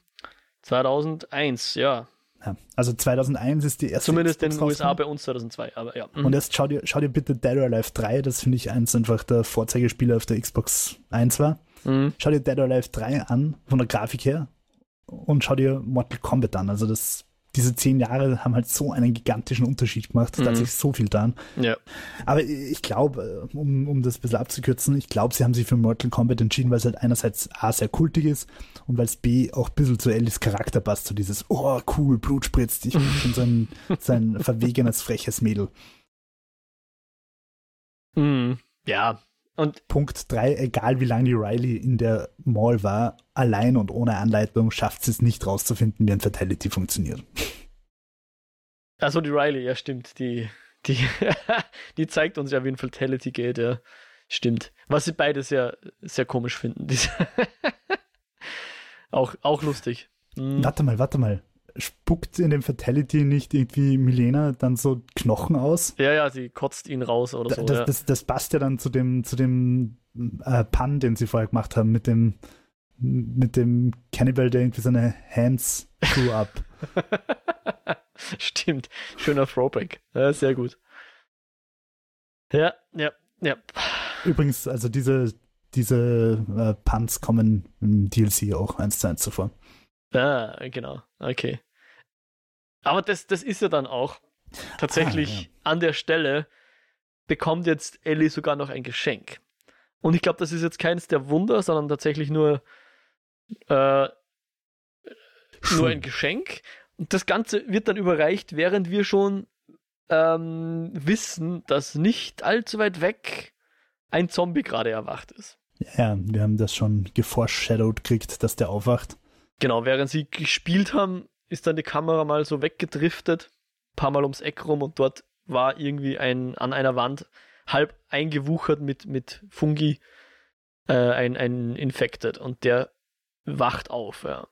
2001, ja. Ja. Also 2001 ist die erste Zumindest in Xbox den USA, bei uns 2002, aber ja. Mhm. Und jetzt schau dir, schau dir bitte Dead or Alive 3, das finde ich eins einfach der Vorzeigespiele auf der Xbox 1 war. Mhm. Schau dir Dead or Alive 3 an, von der Grafik her, und schau dir Mortal Kombat an. Also das, diese zehn Jahre haben halt so einen gigantischen Unterschied gemacht. Da hat Mhm. sich so viel getan. Ja. Aber ich glaube, um, um das ein bisschen abzukürzen, ich glaube, sie haben sich für Mortal Kombat entschieden, weil es halt einerseits A sehr kultig ist und weil es B auch ein bisschen zu Ellis Charakter passt, so dieses, oh cool, Blut spritzt, ich bin schon so ein, so ein verwegenes, freches Mädel. Mhm. Ja. Und Punkt 3, egal wie lange die Riley in der Mall war, allein und ohne Anleitung schafft sie es nicht rauszufinden, wie ein Fatality funktioniert. also die Riley, ja stimmt, die, die, die zeigt uns ja, wie ein Fatality geht, ja. Stimmt. Was sie beide sehr, sehr komisch finden. Auch, auch lustig. Mhm. Warte mal, warte mal. Spuckt in dem Fatality nicht irgendwie Milena dann so Knochen aus? Ja, ja, sie kotzt ihn raus oder Da- so. das, ja. das, das passt ja dann zu dem, zu dem äh, Pun, den sie vorher gemacht haben, mit dem, mit dem Cannibal, der irgendwie seine Hands screw up. Stimmt. Schöner Throwback. Ja, sehr gut. Ja, ja, ja. Übrigens, also diese, diese äh, Puns kommen im DLC auch eins zu eins zuvor. Ah, genau. Okay. Aber das, das ist ja dann auch tatsächlich an der Stelle bekommt jetzt Ellie sogar noch ein Geschenk. Und ich glaube, das ist jetzt keins der Wunder, sondern tatsächlich nur, äh, nur ein Geschenk. Und das Ganze wird dann überreicht, während wir schon ähm, wissen, dass nicht allzu weit weg ein Zombie gerade erwacht ist. Ja, wir haben das schon geforeshadowed gekriegt, dass der aufwacht. Genau, während sie gespielt haben, ist dann die Kamera mal so weggedriftet, ein paar Mal ums Eck rum und dort war irgendwie ein an einer Wand halb eingewuchert mit, mit Fungi äh, ein, ein Infected und der wacht auf, ja.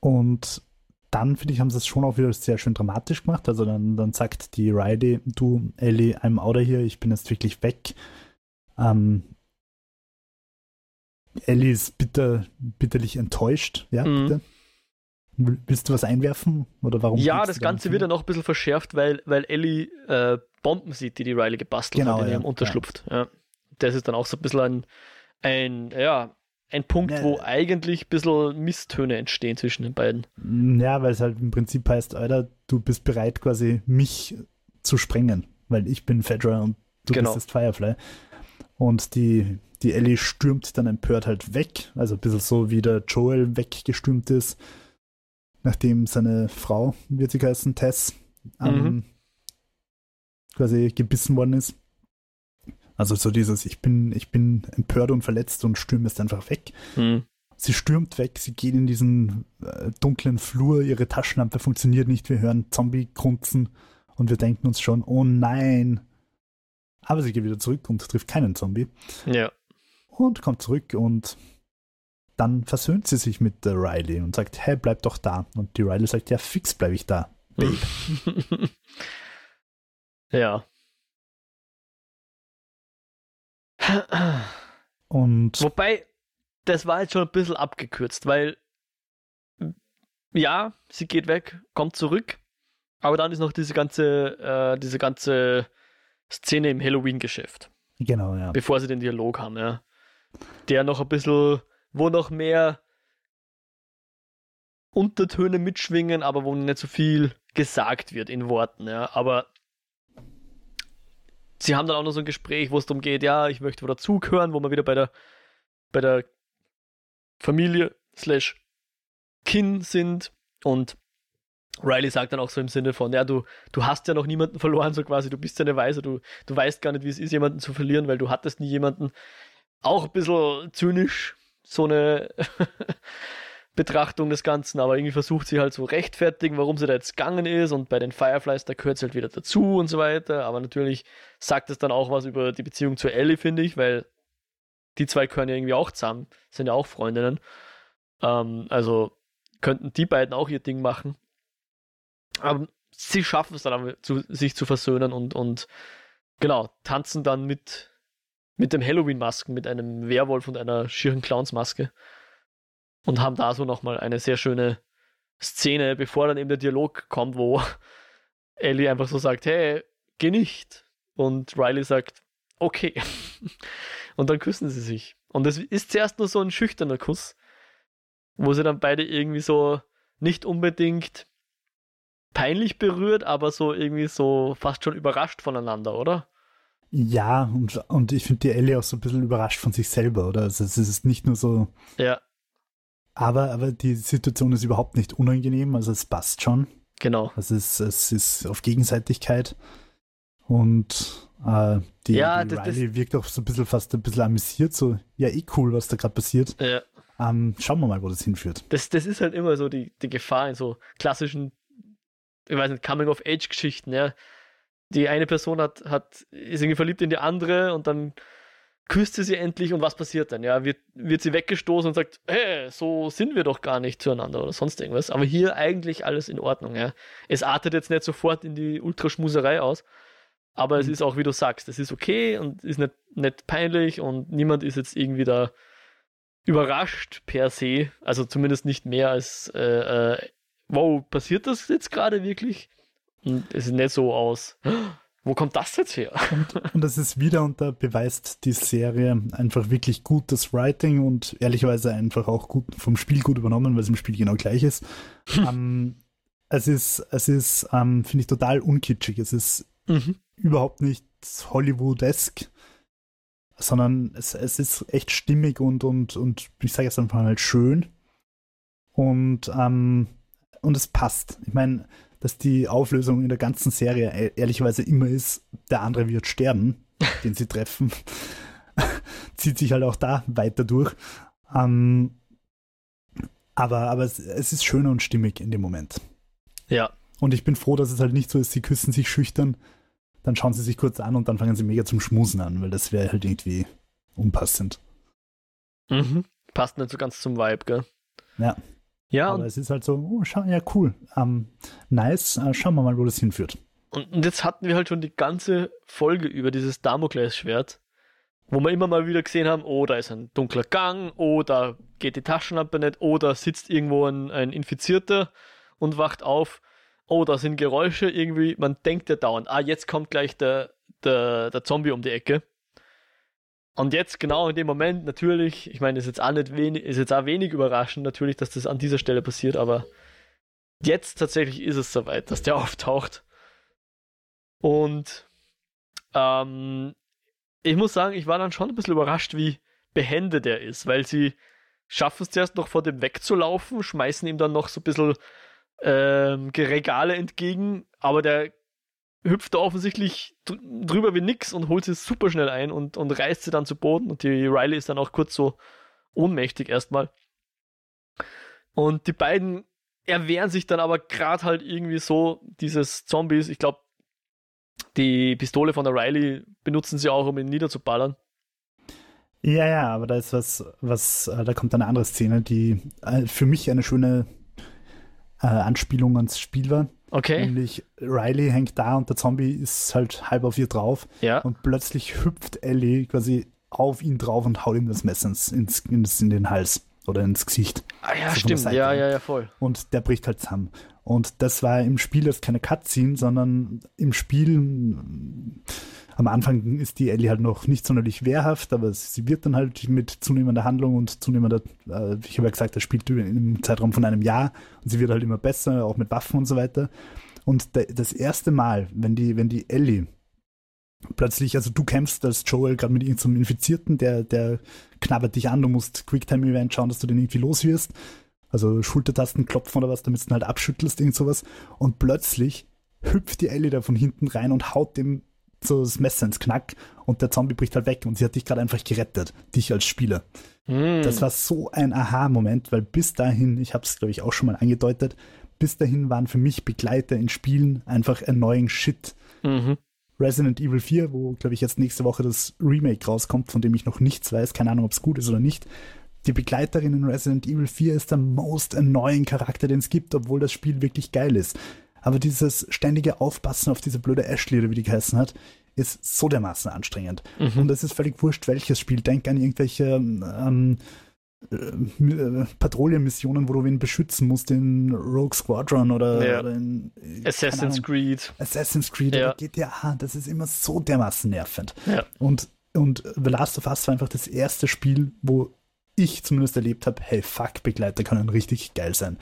Und dann, finde ich, haben sie es schon auch wieder sehr schön dramatisch gemacht. Also dann, dann sagt die Riley, du, Ellie, I'm out of here, ich bin jetzt wirklich weg. Ähm, Ellie ist bitter, bitterlich enttäuscht. Ja, Mhm. bitte. Will- Willst du was einwerfen? Oder warum? Ja, das Ganze wird dann noch ein bisschen verschärft, weil, weil Ellie äh, Bomben sieht, die die Riley gebastelt Genau, hat in ja, ihrem Unterschlupf. Ja. Das ist dann auch so ein bisschen ein, ein ja, ein Punkt, Ja. wo eigentlich ein bisschen Misstöne entstehen zwischen den beiden. Ja, weil es halt im Prinzip heißt, Alter, du bist bereit, quasi mich zu sprengen, weil ich bin Fedra und du Genau. bist jetzt Firefly. Und die, die Ellie stürmt dann empört halt weg, also ein bisschen so wie der Joel weggestürmt ist, nachdem seine Frau, wird sie heißen, Tess, ähm, Mhm. quasi gebissen worden ist. Also so dieses, ich bin, ich bin empört und verletzt und stürme jetzt einfach weg. Hm. Sie stürmt weg, sie geht in diesen äh, dunklen Flur, ihre Taschenlampe funktioniert nicht, wir hören Zombie grunzen und wir denken uns schon, oh nein. Aber sie geht wieder zurück und trifft keinen Zombie. Ja. Und kommt zurück und dann versöhnt sie sich mit der Riley und sagt, hey, bleib doch da. Und die Riley sagt, ja, fix bleibe ich da, Babe. ja. Und Wobei, das war jetzt schon ein bisschen abgekürzt, weil ja, sie geht weg, kommt zurück, aber dann ist noch diese ganze, äh, diese ganze Szene im Halloween-Geschäft. genau, ja. Bevor sie den Dialog haben, ja. Der noch ein bisschen, wo noch mehr Untertöne mitschwingen, aber wo nicht so viel gesagt wird in Worten, ja. Aber sie haben dann auch noch so ein Gespräch, wo es darum geht, ja, ich möchte wieder zuhören, wo wir wieder bei der, bei der Familie slash Kin sind und Riley sagt dann auch so im Sinne von, ja, du, du hast ja noch niemanden verloren, so quasi, du bist ja eine Weise, du, du weißt gar nicht, wie es ist, jemanden zu verlieren, weil du hattest nie jemanden. Auch ein bisschen zynisch, so eine Betrachtung des Ganzen, aber irgendwie versucht sie halt so rechtfertigen, warum sie da jetzt gegangen ist und bei den Fireflies, da gehört sie halt wieder dazu und so weiter, aber natürlich sagt es dann auch was über die Beziehung zu Ellie, finde ich, weil die zwei gehören ja irgendwie auch zusammen, sind ja auch Freundinnen. Ähm, also könnten die beiden auch ihr Ding machen. Aber sie schaffen es dann, sich zu versöhnen und, und genau, tanzen dann mit, mit dem Halloween-Masken, mit einem Werwolf und einer schieren Clowns-Maske. Und haben da so nochmal eine sehr schöne Szene, bevor dann eben der Dialog kommt, wo Ellie einfach so sagt, hey, geh nicht. Und Riley sagt, okay. Und dann küssen sie sich. Und es ist zuerst nur so ein schüchterner Kuss, wo sie dann beide irgendwie so nicht unbedingt peinlich berührt, aber so irgendwie so fast schon überrascht voneinander, oder? Ja, und, und ich finde die Ellie auch so ein bisschen überrascht von sich selber, oder? Also es ist nicht nur so. Ja. Aber, aber die Situation ist überhaupt nicht unangenehm, also es passt schon. Genau. Also es, es ist auf Gegenseitigkeit. Und äh, die, Ja, die das- Riley wirkt auch so ein bisschen fast ein bisschen amüsiert, so, ja, eh cool, was da gerade passiert. Ja. Ähm, schauen wir mal, wo das hinführt. Das, das ist halt immer so die, die Gefahr in so klassischen, ich weiß nicht, Coming-of-Age-Geschichten, ja. Die eine Person hat, hat, ist irgendwie verliebt in die andere und dann küsst sie sie endlich und was passiert dann? Ja, wird, wird sie weggestoßen und sagt, hey, so sind wir doch gar nicht zueinander oder sonst irgendwas. Aber hier eigentlich alles in Ordnung, ja. Es artet jetzt nicht sofort in die Ultraschmuserei aus, aber es Mhm. ist auch, wie du sagst, es ist okay und ist nicht, nicht peinlich und niemand ist jetzt irgendwie da überrascht per se, also zumindest nicht mehr als, äh, äh, wow, passiert das jetzt gerade wirklich? Und es ist nicht so aus, wo kommt das jetzt her? Und das ist wieder, und da beweist die Serie einfach wirklich gutes Writing und ehrlicherweise einfach auch gut vom Spiel gut übernommen, weil es im Spiel genau gleich ist. ähm, es ist, es ist, ähm, finde ich, total unkitschig. Es ist Mhm. überhaupt nicht Hollywood-esk, sondern es, es ist echt stimmig und, und, und ich sage jetzt einfach mal schön. Und, ähm, und es passt. Ich meine, dass die Auflösung in der ganzen Serie e- ehrlicherweise immer ist, der andere wird sterben, den sie treffen. Zieht sich halt auch da weiter durch. Ähm, aber aber es, es ist schön und stimmig in dem Moment. Ja, Und ich bin froh, dass es halt nicht so ist, sie küssen sich schüchtern, dann schauen sie sich kurz an und dann fangen sie mega zum Schmusen an, weil das wäre halt irgendwie unpassend. mhm. passt nicht so ganz zum Vibe, gell? Ja. Ja, Aber es ist halt so, oh, schau, ja, cool. Ähm, nice, äh, schauen wir mal, wo das hinführt. und, und jetzt hatten wir halt schon die ganze Folge über dieses Damoklesschwert, wo wir immer mal wieder gesehen haben, oh, da ist ein dunkler Gang, oh, da geht die Taschenlampe nicht, oh, da sitzt irgendwo ein, ein Infizierter und wacht auf, oh, da sind Geräusche irgendwie, man denkt ja dauernd, ah, jetzt kommt gleich der, der, der Zombie um die Ecke. Und jetzt genau in dem Moment natürlich, ich meine, ist jetzt auch nicht wenig, ist jetzt auch wenig überraschend natürlich, dass das an dieser Stelle passiert, aber jetzt tatsächlich ist es soweit, dass der auftaucht. Und ähm, ich muss sagen, ich war dann schon ein bisschen überrascht, wie behende der ist, weil sie schaffen es zuerst noch vor dem wegzulaufen, schmeißen ihm dann noch so ein bisschen ähm, Regale entgegen, aber der hüpft da offensichtlich dr- drüber wie nix und holt sie super schnell ein und, und reißt sie dann zu Boden und die Riley ist dann auch kurz so ohnmächtig erstmal. Und die beiden erwehren sich dann aber gerade halt irgendwie so, dieses Zombies. Ich glaube, die Pistole von der Riley benutzen sie auch, um ihn niederzuballern. Ja, ja, aber da ist was, was, äh, da kommt eine andere Szene, die äh, für mich eine schöne äh, Anspielung ans Spiel war. Okay. Nämlich Riley hängt da und der Zombie ist halt halb auf ihr drauf. Ja. Und plötzlich hüpft Ellie quasi auf ihn drauf und haut ihm das Messer ins, ins, ins in den Hals oder ins Gesicht. Ah ja, so stimmt. Ja, ja, ja, voll. Und der bricht halt zusammen. Und das war im Spiel jetzt keine Cutscene, sondern im Spiel am Anfang ist die Ellie halt noch nicht sonderlich wehrhaft, aber sie wird dann halt mit zunehmender Handlung und zunehmender, äh, ich habe ja gesagt, das spielt im Zeitraum von einem Jahr und sie wird halt immer besser, auch mit Waffen und so weiter. Und das erste Mal, wenn die, wenn die Ellie plötzlich, also du kämpfst als Joel gerade mit irgendeinem Infizierten, der, der knabbert dich an, du musst Quicktime-Event schauen, dass du den irgendwie los wirst. Also Schultertasten klopfen oder was, damit du ihn halt abschüttelst, irgend sowas. Und plötzlich hüpft die Ellie da von hinten rein und haut dem so das Messer ins Knack und der Zombie bricht halt weg und sie hat dich gerade einfach gerettet, dich als Spieler. Mm. Das war so ein Aha-Moment, weil bis dahin, ich habe es glaube ich auch schon mal angedeutet, bis dahin waren für mich Begleiter in Spielen einfach erneuing Shit. Mhm. Resident Evil 4, wo glaube ich jetzt nächste Woche das Remake rauskommt, von dem ich noch nichts weiß, keine Ahnung, ob es gut ist oder nicht. Die Begleiterin in Resident Evil 4 ist der most annoying Charakter, den es gibt, obwohl das Spiel wirklich geil ist. Aber dieses ständige Aufpassen auf diese blöde Ashley, oder wie die geheißen hat, ist so dermaßen anstrengend. Mhm. Und es ist völlig wurscht, welches Spiel. Denk an irgendwelche ähm, äh, Patrouillenmissionen, wo du wen beschützen musst in Rogue Squadron oder, ja. oder in Assassin's Creed. Assassin's Creed ja. oder GTA. Das ist immer so dermaßen nervend. Ja. Und, und The Last of Us war einfach das erste Spiel, wo ich zumindest erlebt habe, hey, fuck, Begleiter können richtig geil sein.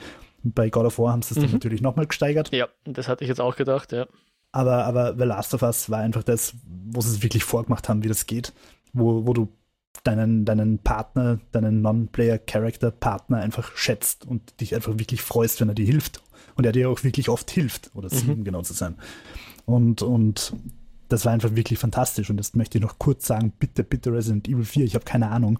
Bei God of War haben sie es mhm. dann natürlich nochmal gesteigert. Ja, das hatte ich jetzt auch gedacht, ja. Aber, aber The Last of Us war einfach das, wo sie es wirklich vorgemacht haben, wie das geht. Wo, wo du deinen, deinen Partner, deinen Non-Player-Character-Partner einfach schätzt und dich einfach wirklich freust, wenn er dir hilft. Und er dir auch wirklich oft hilft, oder sie, um mhm. genau zu sein. Und, und das war einfach wirklich fantastisch. Und jetzt möchte ich noch kurz sagen, bitte, bitte Resident Evil 4, ich habe keine Ahnung.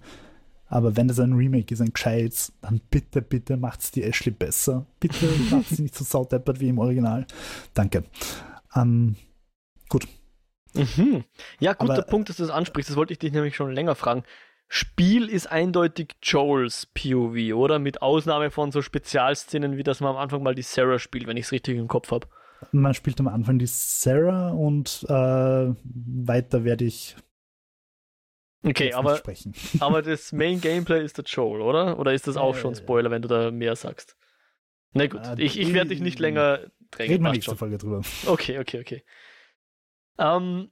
Aber wenn das ein Remake ist, ein gescheites, dann bitte, bitte macht's die Ashley besser. Bitte macht sie nicht so saudeppert wie im Original. Danke. Ähm, gut. Mhm. Ja, guter Aber, Punkt, dass du das ansprichst. Das wollte ich dich nämlich schon länger fragen. Spiel ist eindeutig Joels POV, oder? Mit Ausnahme von so Spezialszenen, wie das man am Anfang mal die Sarah spielt, wenn ich es richtig im Kopf habe. Man spielt am Anfang die Sarah und äh, weiter werde ich Okay, aber, aber das Main Gameplay ist der Joel, oder? Oder ist das auch schon Spoiler, wenn du da mehr sagst? Na gut, äh, ich, ich werde dich nicht länger drängen. Reden wir nächste Folge drüber. Okay, okay, okay. Ähm,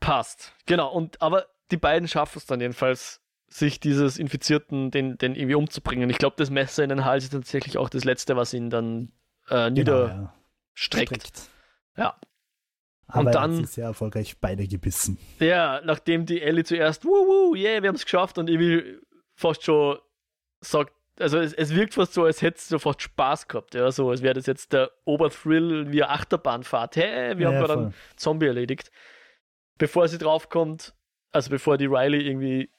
passt. Genau, und aber die beiden schaffen es dann jedenfalls, sich dieses Infizierten, den, den irgendwie umzubringen. Ich glaube, das Messer in den Hals ist tatsächlich auch das Letzte, was ihn dann äh, niederstreckt. Genau, ja. ja. Aber und dann sehr erfolgreich beide gebissen. Ja, nachdem die Ellie zuerst, wuhu, yeah, wir haben es geschafft und irgendwie fast schon sagt, also es, es wirkt fast so, als hätte es sofort Spaß gehabt, ja, so als wäre das jetzt der Oberthrill wie Achterbahnfahrt. Hey, wir ja, haben gerade einen Zombie erledigt. Bevor sie draufkommt, also bevor die Riley irgendwie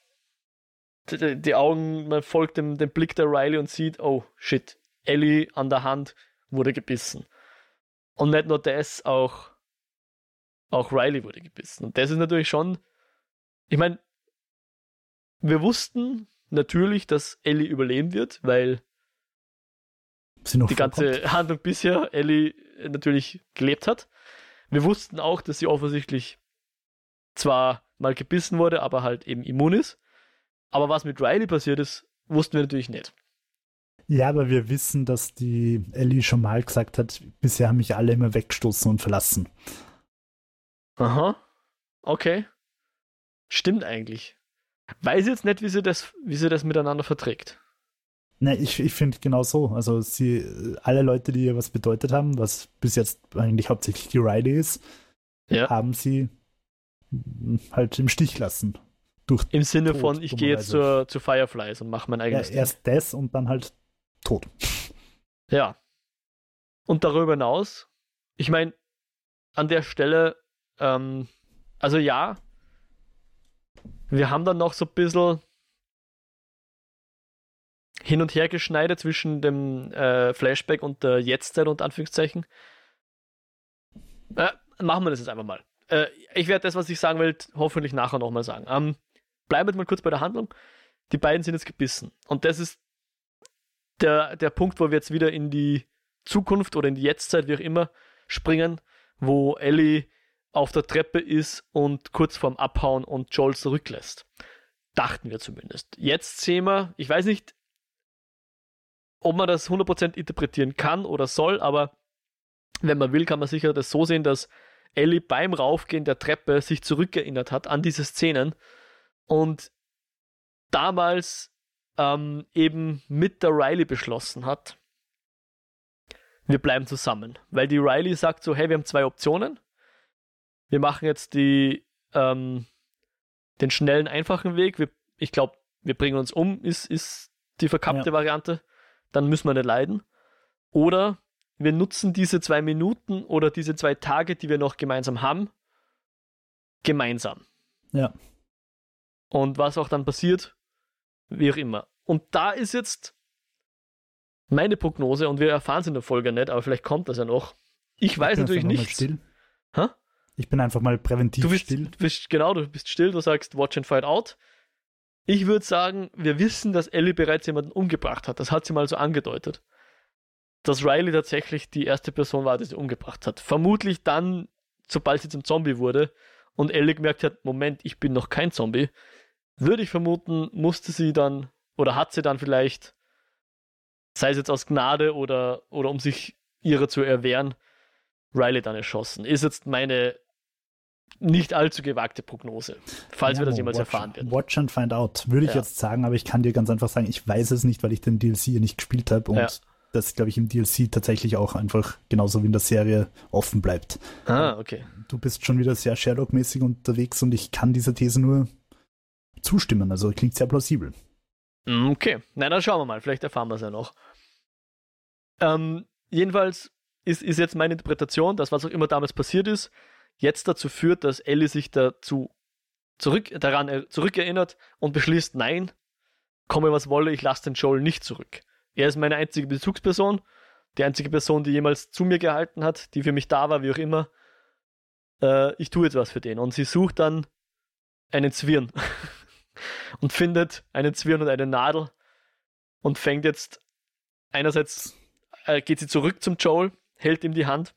die, die Augen, man folgt dem, dem Blick der Riley und sieht, oh shit, Ellie an der Hand wurde gebissen. Und nicht nur das, auch auch Riley wurde gebissen. Und das ist natürlich schon, ich meine, wir wussten natürlich, dass Ellie überleben wird, weil die ganze Handlung bisher Ellie natürlich gelebt hat. Wir wussten auch, dass sie offensichtlich zwar mal gebissen wurde, aber halt eben immun ist. Aber was mit Riley passiert ist, wussten wir natürlich nicht. Ja, aber wir wissen, dass die Ellie schon mal gesagt hat, bisher haben mich alle immer weggestoßen und verlassen. Aha. Okay. Stimmt eigentlich. Weiß jetzt nicht, wie sie das, wie sie das miteinander verträgt. Ne, ich, ich finde genau so. Also sie, alle Leute, die ihr was bedeutet haben, was bis jetzt eigentlich hauptsächlich die Riley ist, ja. haben sie halt im Stich lassen. Durch Im Sinne Tod, von, ich gehe jetzt zur, zu Fireflies und mache mein eigenes ja, Erst das und dann halt tot. Ja. Und darüber hinaus, ich meine, an der Stelle ähm, also ja, wir haben dann noch so ein bisschen hin und her geschneidet zwischen dem äh, Flashback und der Jetztzeit und Anführungszeichen. Äh, machen wir das jetzt einfach mal. Äh, ich werde das, was ich sagen will, hoffentlich nachher nochmal sagen. Ähm, bleiben wir mal kurz bei der Handlung. Die beiden sind jetzt gebissen. Und das ist der, der Punkt, wo wir jetzt wieder in die Zukunft oder in die Jetztzeit, wie auch immer, springen, wo Ellie auf der Treppe ist und kurz vorm Abhauen und Joel zurücklässt. Dachten wir zumindest. Jetzt sehen wir, ich weiß nicht, ob man das 100% interpretieren kann oder soll, aber wenn man will, kann man sicher das so sehen, dass Ellie beim Raufgehen der Treppe sich zurückerinnert hat an diese Szenen und damals ähm, eben mit der Riley beschlossen hat, wir bleiben zusammen. Weil die Riley sagt so, hey, wir haben zwei Optionen. Wir machen jetzt die, ähm, den schnellen, einfachen Weg. Wir, ich glaube, wir bringen uns um, ist, ist die verkappte ja. Variante. Dann müssen wir nicht leiden. Oder wir nutzen diese zwei Minuten oder diese zwei Tage, die wir noch gemeinsam haben, gemeinsam. Ja. Und was auch dann passiert, wie auch immer. Und da ist jetzt meine Prognose, und wir erfahren es in der Folge nicht, aber vielleicht kommt das ja noch. Ich, weiß natürlich nicht. Still. Ha? Ich bin einfach mal präventiv du bist, still. Du bist, genau, du bist still, du sagst Watch and Fight Out. Ich würde sagen, wir wissen, dass Ellie bereits jemanden umgebracht hat. Das hat sie mal so angedeutet. Dass Riley tatsächlich die erste Person war, die sie umgebracht hat. Vermutlich dann, sobald sie zum Zombie wurde und Ellie gemerkt hat, Moment, ich bin noch kein Zombie, würde ich vermuten, musste sie dann oder hat sie dann vielleicht sei es jetzt aus Gnade oder, oder um sich ihrer zu erwehren, Riley dann erschossen. Ist jetzt meine nicht allzu gewagte Prognose, falls ja, wir das jemals watch, erfahren werden. Watch and find out, würde ich ja. jetzt sagen, aber ich kann dir ganz einfach sagen, ich weiß es nicht, weil ich den DLC nicht gespielt habe und ja. das, glaube ich, im DLC tatsächlich auch einfach genauso wie in der Serie offen bleibt. Ah, okay. Du bist schon wieder sehr Sherlock-mäßig unterwegs und ich kann dieser These nur zustimmen, also klingt sehr plausibel. Mm, okay, na dann schauen wir mal, vielleicht erfahren wir es ja noch. Ähm, jedenfalls ist, ist jetzt meine Interpretation, dass was auch immer damals passiert ist, jetzt dazu führt, dass Ellie sich dazu zurück, daran er, zurückerinnert und beschließt, nein, komme was wolle, ich lasse den Joel nicht zurück. Er ist meine einzige Bezugsperson, die einzige Person, die jemals zu mir gehalten hat, die für mich da war, wie auch immer. Äh, ich tue jetzt was für den. Und sie sucht dann einen Zwirn und findet einen Zwirn und eine Nadel und fängt jetzt einerseits äh, geht sie zurück zum Joel, hält ihm die Hand,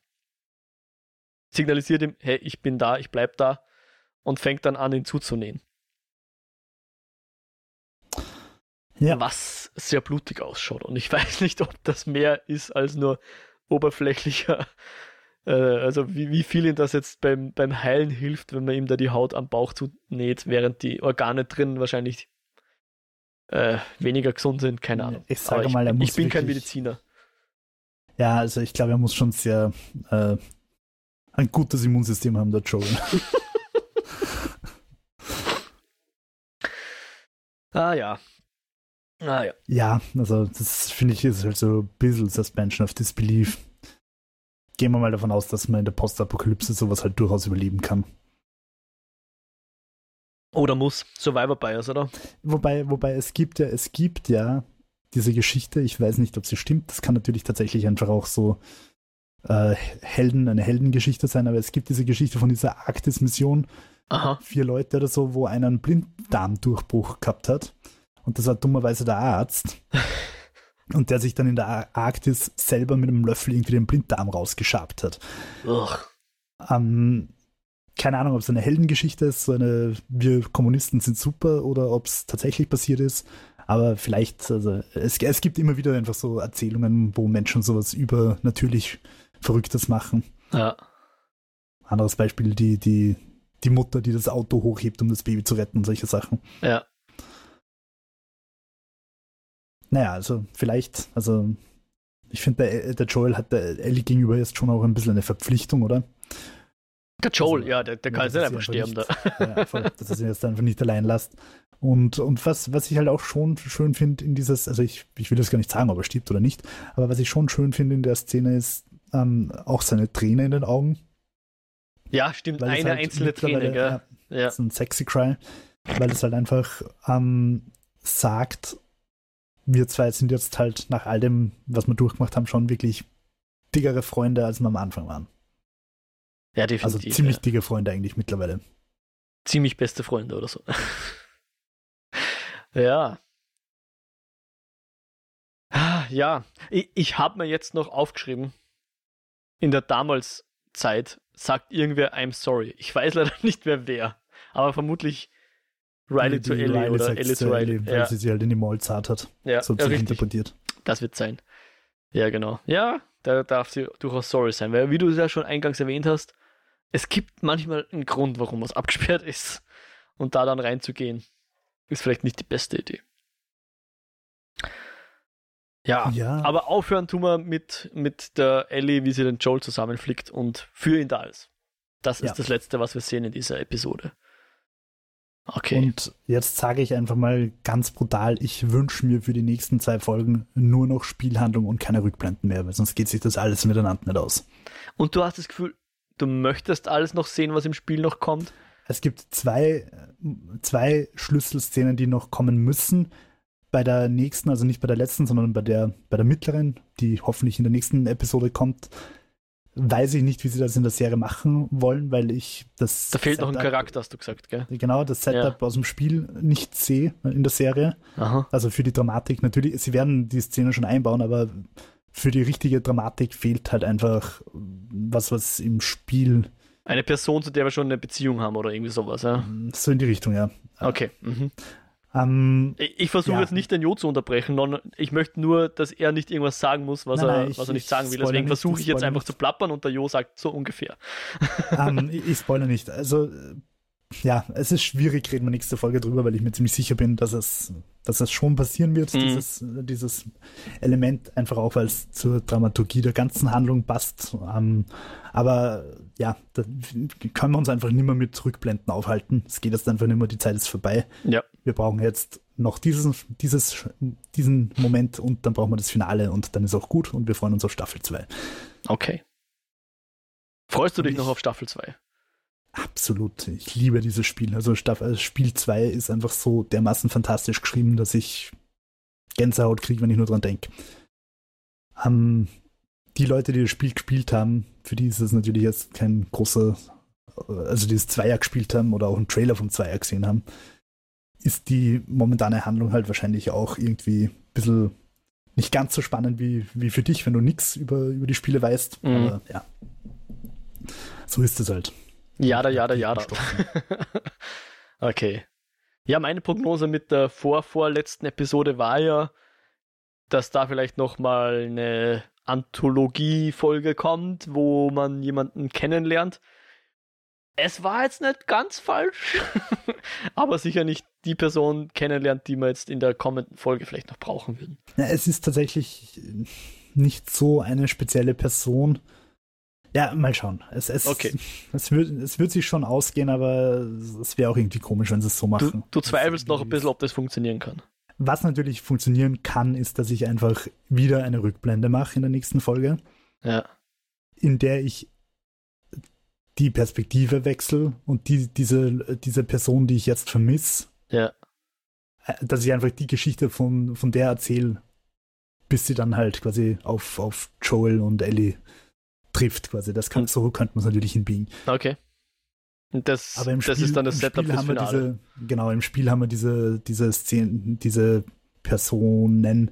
signalisiert ihm, hey, ich bin da, ich bleib da und fängt dann an, ihn zuzunähen. Ja. Was sehr blutig ausschaut. Und ich weiß nicht, ob das mehr ist als nur oberflächlicher. Äh, also wie, wie viel ihm das jetzt beim, beim Heilen hilft, wenn man ihm da die Haut am Bauch zunäht, während die Organe drin wahrscheinlich äh, weniger gesund sind, keine Ahnung. Ich sage mal, er muss ich bin kein Mediziner. Ja, also ich glaube, er muss schon sehr äh, ein gutes Immunsystem haben, der Joel. ah ja. Ah ja. Ja, also das finde ich ist halt so ein bisschen Suspension of Disbelief. Gehen wir mal davon aus, dass man in der Postapokalypse sowas halt durchaus überleben kann. Oder muss. Survivor Bias, oder? Wobei, wobei es gibt ja, es gibt ja diese Geschichte, ich weiß nicht, ob sie stimmt, das kann natürlich tatsächlich einfach auch so äh, Helden, eine Heldengeschichte sein, aber es gibt diese Geschichte von dieser Arktis-Mission, vier Leute oder so, wo einer einen Blinddarmdurchbruch gehabt hat und das war dummerweise der Arzt. und der sich dann in der Arktis selber mit einem Löffel irgendwie den Blinddarm rausgeschabt hat. Ähm, keine Ahnung, ob es eine Heldengeschichte ist, so eine wir Kommunisten sind super oder ob es tatsächlich passiert ist. Aber vielleicht, also es, es gibt immer wieder einfach so Erzählungen, wo Menschen sowas übernatürlich Verrücktes machen. Ja. Anderes Beispiel, die, die, die Mutter, die das Auto hochhebt, um das Baby zu retten, solche Sachen. Ja. Naja, also vielleicht, also ich finde, der Joel hat der Ellie gegenüber jetzt schon auch ein bisschen eine Verpflichtung, oder? Der Joel, also, ja, der, der kann jetzt nicht einfach sterben. Nicht, ja, voll, dass er sich jetzt einfach nicht allein lässt. Und, und was, was ich halt auch schon schön finde in dieses, also ich, ich will das gar nicht sagen, ob er stirbt oder nicht, aber was ich schon schön finde in der Szene ist ähm, auch seine Träne in den Augen. Ja, stimmt, eine halt einzelne Träne, gell? Ja, ja. ist ein sexy Cry, weil es halt einfach ähm, sagt, wir zwei sind jetzt halt nach all dem, was wir durchgemacht haben, schon wirklich dickere Freunde, als wir am Anfang waren. Ja, definitiv. Also ziemlich ja. dicke Freunde eigentlich mittlerweile. Ziemlich beste Freunde oder so. ja. Ja, ich, ich habe mir jetzt noch aufgeschrieben, in der damals Zeit sagt irgendwer I'm sorry. Ich weiß leider nicht mehr wer, aber vermutlich Riley Die- zu Ellie oder sagt Ellie zu zu Riley. weil Ja, sie sie halt in die Maul zart hat. ja, So ja interpretiert. Das wird sein. Ja, genau. Ja, da darf sie durchaus sorry sein, weil wie du es ja schon eingangs erwähnt hast, es gibt manchmal einen Grund, warum was abgesperrt ist. Und da dann reinzugehen, ist vielleicht nicht die beste Idee. Ja, Ja. aber aufhören tun wir mit, mit der Ellie, wie sie den Joel zusammenflickt und für ihn da ist. Das ist Ja. das Letzte, was wir sehen in dieser Episode. Okay. Und jetzt sage ich einfach mal ganz brutal, ich wünsche mir für die nächsten zwei Folgen nur noch Spielhandlung und keine Rückblenden mehr, weil sonst geht sich das alles miteinander nicht aus. Und du hast das Gefühl, du möchtest alles noch sehen, was im Spiel noch kommt? Es gibt zwei, zwei Schlüsselszenen, die noch kommen müssen. Bei der nächsten, also nicht bei der letzten, sondern bei der, bei der mittleren, die hoffentlich in der nächsten Episode kommt, weiß ich nicht, wie sie das in der Serie machen wollen, weil ich das. Da fehlt noch ein Setup- Charakter, hast du gesagt, gell? Genau, das Setup aus dem Spiel nicht sehe in der Serie. Aha. Also für die Dramatik natürlich, sie werden die Szene schon einbauen, aber für die richtige Dramatik fehlt halt einfach was, was im Spiel Eine Person, zu der wir schon eine Beziehung haben oder irgendwie sowas, ja? so in die Richtung, ja. Okay. Mhm. Ähm, Ich, ich versuche Ja. jetzt nicht den Jo zu unterbrechen, sondern ich möchte nur, dass er nicht irgendwas sagen muss, was, Nein, er, nein, ich- was er nicht ich sagen will. Deswegen versuche ich ich jetzt einfach nicht. zu plappern und der Jo sagt so ungefähr. ähm, ich, ich spoilere nicht. Also, ja, es ist schwierig, reden wir nächste Folge drüber, weil ich mir ziemlich sicher bin, dass es, dass es schon passieren wird, Mhm. dieses, dieses Element, einfach auch, weil es zur Dramaturgie der ganzen Handlung passt. Ähm, aber ja, da können wir uns einfach nicht mehr mit Rückblenden aufhalten. Es geht jetzt einfach nicht mehr, die Zeit ist vorbei. Ja. Wir brauchen jetzt noch diesen, dieses, diesen Moment und dann brauchen wir das Finale und dann ist auch gut und wir freuen uns auf Staffel 2. Okay. Freust du dich Ich- noch auf Staffel 2? Absolut. Ich liebe dieses Spiel. Also Staffel, also Spiel 2 ist einfach so dermaßen fantastisch geschrieben, dass ich Gänsehaut kriege, wenn ich nur dran denke. Ähm, die Leute, die das Spiel gespielt haben, für die ist es natürlich jetzt kein großer, also die das Zweier gespielt haben oder auch einen Trailer vom Zweier gesehen haben, ist die momentane Handlung halt wahrscheinlich auch irgendwie ein bisschen nicht ganz so spannend wie, wie für dich, wenn du nichts über, über die Spiele weißt. Mhm. Aber ja. So ist es halt. Jada, jada, jada. Okay. Ja, meine Prognose mit der vorvorletzten Episode war ja, dass da vielleicht nochmal eine Anthologie-Folge kommt, wo man jemanden kennenlernt. Es war jetzt nicht ganz falsch, aber sicher nicht die Person kennenlernt, die wir jetzt in der kommenden Folge vielleicht noch brauchen würden. Ja, es ist tatsächlich nicht so eine spezielle Person. Ja, mal schauen. Es, es, Okay. es, wird, es wird sich schon ausgehen, aber es wäre auch irgendwie komisch, wenn sie es so Du, machen. du zweifelst noch ein bisschen, ob das funktionieren kann. Was natürlich funktionieren kann, ist, dass ich einfach wieder eine Rückblende mache in der nächsten Folge, Ja. in der ich die Perspektive wechsle und die, diese, diese Person, die ich jetzt vermisse, Ja. äh, dass ich einfach die Geschichte von, von der erzähle, bis sie dann halt quasi auf, auf Joel und Ellie trifft, quasi. Das kann, so könnte man es natürlich hinbiegen. Okay. Das, Aber im das Spiel, ist dann das im Setup Spiel fürs haben wir Finale. diese, genau, im Spiel haben wir diese, diese Szenen, diese Personen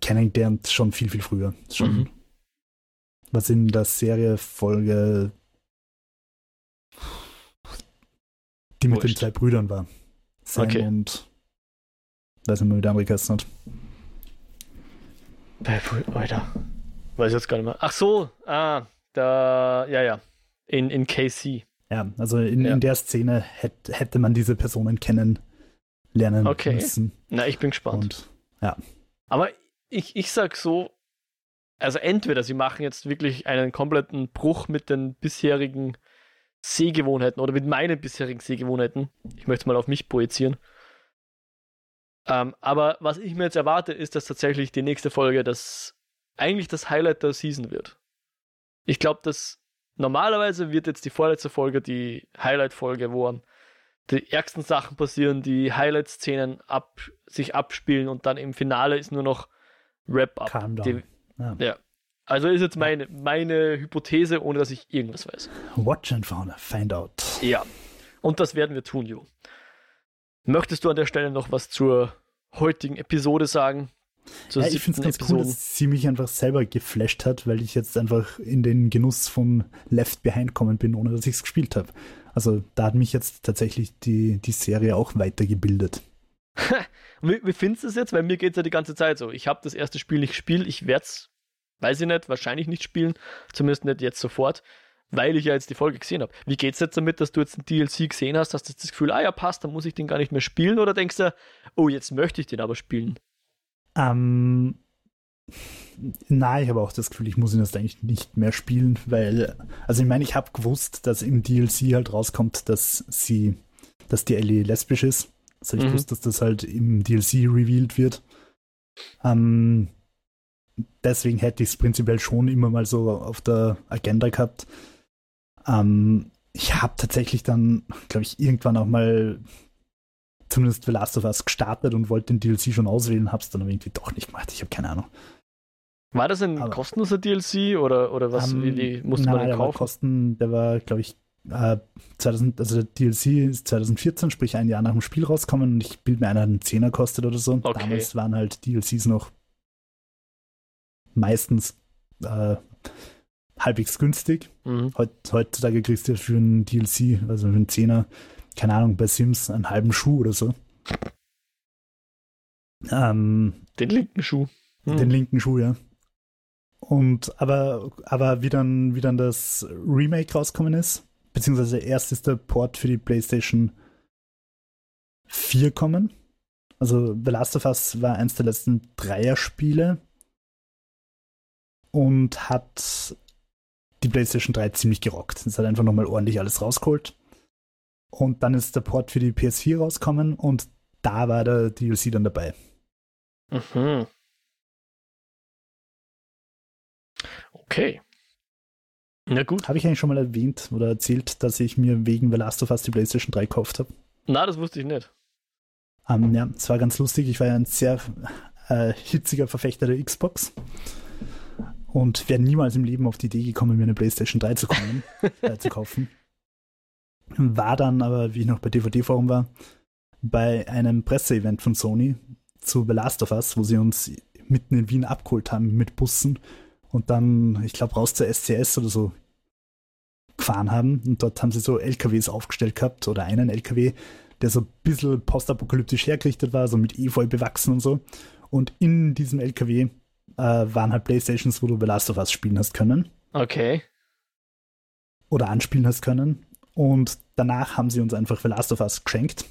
kennengelernt schon viel, viel früher. Schon, Mhm. was in der Serie Folge die mit den Wurscht. zwei Brüdern war. Sam Okay. und weiß nicht mehr, wie der andere geheißen hat. Alter. Weiß ich jetzt gar nicht mehr. Ach so, ah, da, ja, ja. In, in KC. Ja, also in, Ja. in der Szene hätt, hätte man diese Personen kennenlernen Okay. müssen. Na, ich bin gespannt. Und Aber ich, ich sag so, also entweder sie machen jetzt wirklich einen kompletten Bruch mit den bisherigen Sehgewohnheiten oder mit meinen bisherigen Sehgewohnheiten. Ich möchte mal auf mich projizieren. Ähm, aber was ich mir jetzt erwarte, ist, dass tatsächlich die nächste Folge das eigentlich das Highlight der Season wird. Ich glaube, dass normalerweise wird jetzt die vorletzte Folge die Highlight-Folge, wo die ärgsten Sachen passieren, die Highlight-Szenen ab, sich abspielen und dann im Finale ist nur noch Wrap-Up. Ja. ja. Also ist jetzt meine, meine Hypothese, ohne dass ich irgendwas weiß. Watch and find out. Ja. Und das werden wir tun, Jo. Möchtest du an der Stelle noch was zur heutigen Episode sagen? Ja, ich finde es ganz Episoden. cool, dass sie mich einfach selber geflasht hat, weil ich jetzt einfach in den Genuss von Left Behind kommen bin, ohne dass ich es gespielt habe. Also da hat mich jetzt tatsächlich die, die Serie auch weitergebildet. wie, wie findest du es jetzt? Weil mir geht es ja die ganze Zeit so. Ich habe das erste Spiel nicht gespielt, ich werde es, weiß ich nicht, wahrscheinlich nicht spielen, zumindest nicht jetzt sofort, weil ich ja jetzt die Folge gesehen habe. Wie geht es jetzt damit, dass du jetzt ein DLC gesehen hast? Hast du das Gefühl, ah ja, passt, dann muss ich den gar nicht mehr spielen? Oder denkst du, oh, jetzt möchte ich den aber spielen? Ähm, Nein, ich habe auch das Gefühl, ich muss ihn jetzt eigentlich nicht mehr spielen, weil, also ich meine, ich habe gewusst, dass im DLC halt rauskommt, dass sie, dass die Ellie lesbisch ist. Also ich mhm. wusste, dass das halt im DLC revealed wird. Ähm, deswegen hätte ich es prinzipiell schon immer mal so auf der Agenda gehabt. Ähm, ich habe tatsächlich dann, glaube ich, irgendwann auch mal zumindest The Last of Us gestartet und wollte den DLC schon auswählen, habe es dann aber irgendwie doch nicht gemacht. Ich habe keine Ahnung. War das ein aber, kostenloser DLC oder, oder was? Um, wie, wie musste nein, man den der kaufen? War kosten, der war, glaube ich, äh, 2000, also der DLC ist 2014, sprich ein Jahr nach dem Spiel rauskommen und ich bilde mir einer einen Zehner kostet oder so. Okay. Damals waren halt DLCs noch meistens äh, halbwegs günstig. Mhm. Heut, heutzutage kriegst du für einen DLC, also für einen Zehner, keine Ahnung, bei Sims einen halben Schuh oder so. Ähm, den linken Schuh. Hm. Den linken Schuh, ja. Und aber, aber wie dann, wie dann das Remake rauskommen ist, beziehungsweise erst ist der Port für die PlayStation 4 kommen. Also The Last of Us war eins der letzten Dreier-Spiele und hat die PlayStation 3 ziemlich gerockt. Es hat einfach nochmal ordentlich alles rausgeholt. Und dann ist der Port für die PS4 rauskommen und da war der DLC dann dabei. Mhm. Okay. Na gut. Habe ich eigentlich schon mal erwähnt oder erzählt, dass ich mir wegen The Last of Us die PlayStation 3 gekauft habe? Na, das wusste ich nicht. Um, ähm, ja, es war ganz lustig. Ich war ja ein sehr äh, hitziger Verfechter der Xbox und wäre niemals im Leben auf die Idee gekommen, mir eine PlayStation 3 zu, kommen, äh, zu kaufen. War dann aber, wie ich noch bei DVD-Forum war, bei einem Presseevent von Sony zu The Last of Us, wo sie uns mitten in Wien abgeholt haben mit Bussen und dann, ich glaube, raus zur SCS oder so gefahren haben. Und dort haben sie so LKWs aufgestellt gehabt oder einen LKW, der so ein bisschen postapokalyptisch hergerichtet war, so mit Efeu bewachsen und so. Und in diesem LKW äh, waren halt Playstations, wo du The Last of Us spielen hast können. Okay. Oder anspielen hast können. Und danach haben sie uns einfach The Last of Us geschenkt.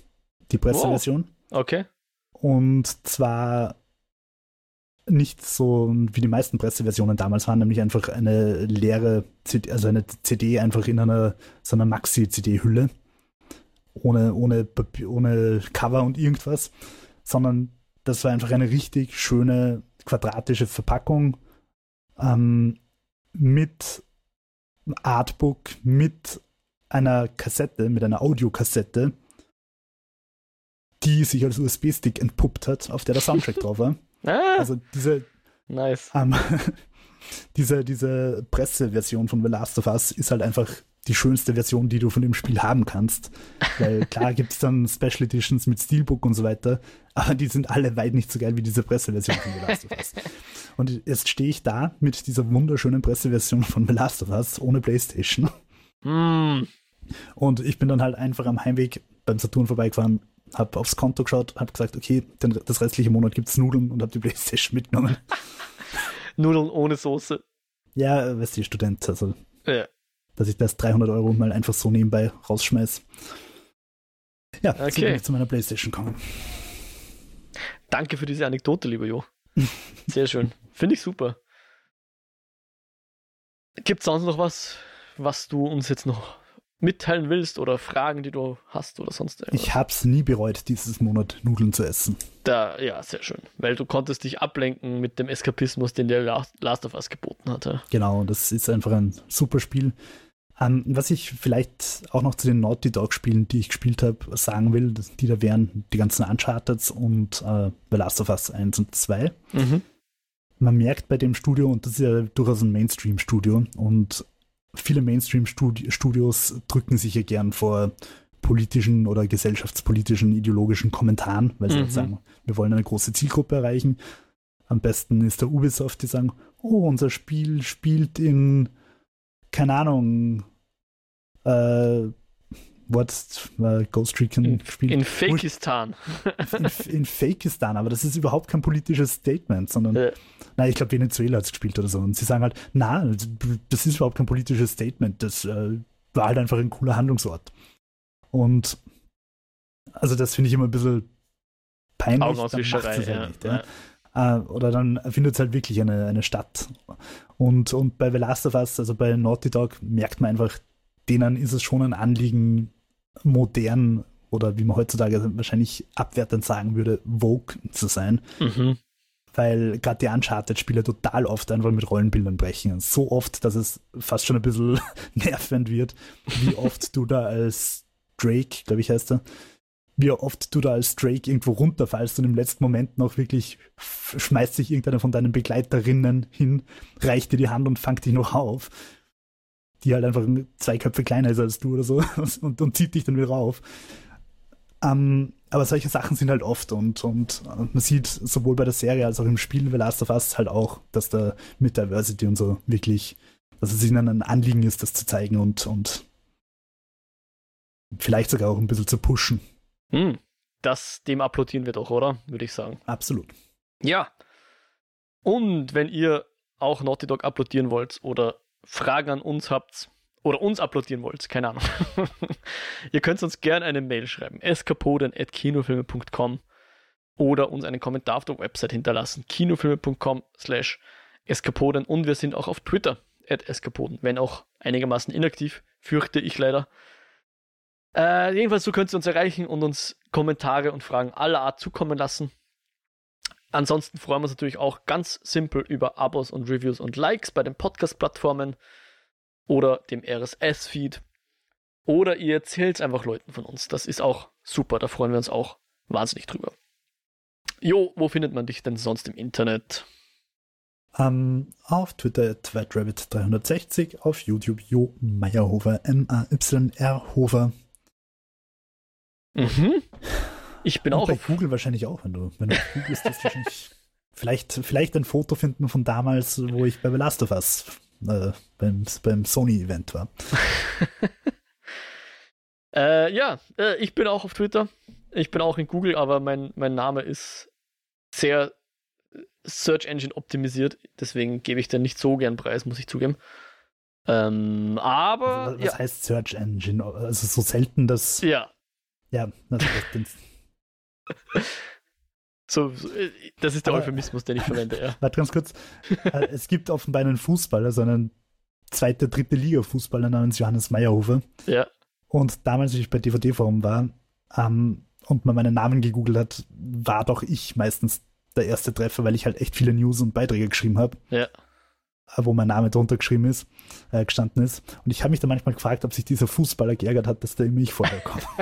Die Presseversion. Wow. Okay. Und zwar nicht so wie die meisten Presseversionen damals waren, nämlich einfach eine leere CD, also eine CD einfach in einer so einer Maxi-CD-Hülle. Ohne, ohne, ohne Cover und irgendwas, sondern das war einfach eine richtig schöne quadratische Verpackung ähm, mit Artbook, mit einer Kassette, mit einer Audiokassette, die sich als USB-Stick entpuppt hat, auf der der Soundtrack drauf war. Ah, also diese, nice. Ähm, diese, diese Presseversion von The Last of Us ist halt einfach die schönste Version, die du von dem Spiel haben kannst. Weil klar gibt es dann Special Editions mit Steelbook und so weiter, aber die sind alle weit nicht so geil wie diese Presseversion von The Last of Us. Und jetzt stehe ich da mit dieser wunderschönen Presseversion von The Last of Us ohne Playstation. Mm. Und ich bin dann halt einfach am Heimweg beim Saturn vorbeigefahren, habe aufs Konto geschaut, habe gesagt, okay, den, das restliche Monat gibt es Nudeln und habe die Playstation mitgenommen. Nudeln ohne Soße. Ja, weißt du, Student, also. Ja. Dass ich das 300 Euro mal einfach so nebenbei rausschmeiß. Ja, okay. so bin ich zu meiner Playstation kommen. Danke für diese Anekdote, lieber Jo. Sehr schön. Finde ich super. Gibt es sonst noch was, was du uns jetzt noch mitteilen willst oder Fragen, die du hast oder sonst irgendwas. Ich habe es nie bereut, dieses Monat Nudeln zu essen. Da, ja, sehr schön. Weil du konntest dich ablenken mit dem Eskapismus, den der Last of Us geboten hatte. Genau, das ist einfach ein super Spiel. Um, ähm, was ich vielleicht auch noch zu den Naughty Dog Spielen, die ich gespielt habe, sagen will, die da wären die ganzen Uncharted und äh, The Last of Us 1 und 2. Mhm. Man merkt bei dem Studio, und das ist ja durchaus ein Mainstream-Studio, und viele Mainstream-Studios drücken sich ja gern vor politischen oder gesellschaftspolitischen, ideologischen Kommentaren, weil sie halt mhm. halt sagen, wir wollen eine große Zielgruppe erreichen. Am besten ist der Ubisoft, die sagen, oh, unser Spiel spielt in, keine Ahnung, äh, What's äh, Ghost Recon gespielt? In Fakistan. in, in Fakistan, aber das ist überhaupt kein politisches Statement, sondern, ja. nein, ich glaube, Venezuela hat es gespielt oder so. Und sie sagen halt, na, das ist überhaupt kein politisches Statement, das äh, war halt einfach ein cooler Handlungsort. Und also das finde ich immer ein bisschen peinlich. Augenauswischerei, ja. Nicht, ja. ja. Äh, oder dann findet es halt wirklich eine, eine Stadt. Und, und bei The Last of Us, also bei Naughty Dog, merkt man einfach, denen ist es schon ein Anliegen, modern oder wie man heutzutage wahrscheinlich abwertend sagen würde, Vogue zu sein. Mhm. Weil gerade die Uncharted-Spiele total oft einfach mit Rollenbildern brechen. So oft, dass es fast schon ein bisschen nervend wird, wie oft du da als Drake, glaube ich heißt er, wie oft du da als Drake irgendwo runterfallst und im letzten Moment noch wirklich schmeißt sich irgendeiner von deinen Begleiterinnen hin, reicht dir die Hand und fangt dich noch auf die halt einfach zwei Köpfe kleiner ist als du oder so und, und zieht dich dann wieder auf. Ähm, aber solche Sachen sind halt oft und, und, und, man sieht sowohl bei der Serie als auch im Spiel The Last of Us halt auch, dass da mit Diversity und so wirklich, dass es ihnen ein Anliegen ist, das zu zeigen und, und vielleicht sogar auch ein bisschen zu pushen. Hm, das, dem applaudieren wir doch, oder? Würde ich sagen. Absolut. Ja. Und wenn ihr auch Naughty Dog applaudieren wollt oder Fragen an uns habt oder uns applaudieren wollt, keine Ahnung. Ihr könnt uns gerne eine Mail schreiben, eskapoden.kinofilme.com oder uns einen Kommentar auf der Website hinterlassen, kinofilme.com slash eskapoden und wir sind auch auf Twitter, eskapoden, wenn auch einigermaßen inaktiv, fürchte ich leider. Äh, jedenfalls, so könnt ihr uns erreichen und uns Kommentare und Fragen aller Art zukommen lassen. Ansonsten freuen wir uns natürlich auch ganz simpel über Abos und Reviews und Likes bei den Podcast-Plattformen oder dem RSS-Feed. Oder ihr erzählt es einfach Leuten von uns. Das ist auch super, da freuen wir uns auch wahnsinnig drüber. Jo, wo findet man dich denn sonst im Internet? Um, auf Twitter tweetrabbit360, auf YouTube Jo Meyerhofer, M-A-Y-R Hofer. Mhm. Ich bin Und auch bei Google wahrscheinlich auch, wenn du, wenn du auf Google bist, wahrscheinlich vielleicht, vielleicht ein Foto finden von damals, wo ich bei The Last of Us äh, beim, beim Sony-Event war. äh, ja, äh, ich bin auch auf Twitter. Ich bin auch in Google, aber mein, mein Name ist sehr Search Engine optimisiert, deswegen gebe ich den nicht so gern preis, muss ich zugeben. Ähm, aber. Also, was ja. heißt Search Engine? Also so selten, dass. Ja. Ja, das, das, so, äh, das ist der Aber, Euphemismus, den ich verwende, ja. Warte ganz kurz. Äh, es gibt offenbar einen Fußballer, also einen zweite, dritte Liga-Fußballer namens Johannes Meyerhofer. Ja. Und damals, als ich bei DVD-Forum war ähm, und man meinen Namen gegoogelt hat, war doch ich meistens der erste Treffer, weil ich halt echt viele News und Beiträge geschrieben habe. Ja. Äh, wo mein Name drunter geschrieben ist, äh, gestanden ist. Und ich habe mich da manchmal gefragt, ob sich dieser Fußballer geärgert hat, dass der immer ich vorher kommt.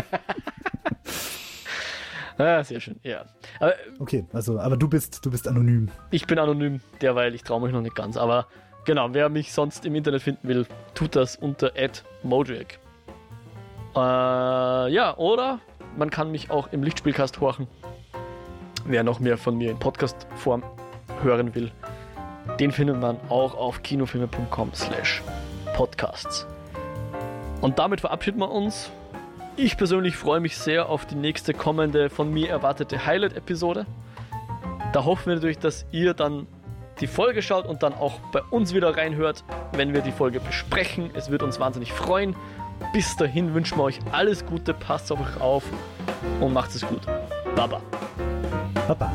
Ah, sehr schön, ja. Aber, okay, also, aber du bist, du bist anonym. Ich bin anonym, derweil, ich traue mich noch nicht ganz. Aber genau, wer mich sonst im Internet finden will, tut das unter Modriak. Äh, ja, oder man kann mich auch im Lichtspielcast horchen. Wer noch mehr von mir in Podcast-Form hören will, den findet man auch auf kinofilme.com slash podcasts. Und damit verabschieden wir uns ich persönlich freue mich sehr auf die nächste kommende von mir erwartete Highlight-Episode. Da hoffen wir natürlich, dass ihr dann die Folge schaut und dann auch bei uns wieder reinhört, wenn wir die Folge besprechen. Es wird uns wahnsinnig freuen. Bis dahin wünschen wir euch alles Gute, passt auf euch auf und macht es gut. Baba. Baba.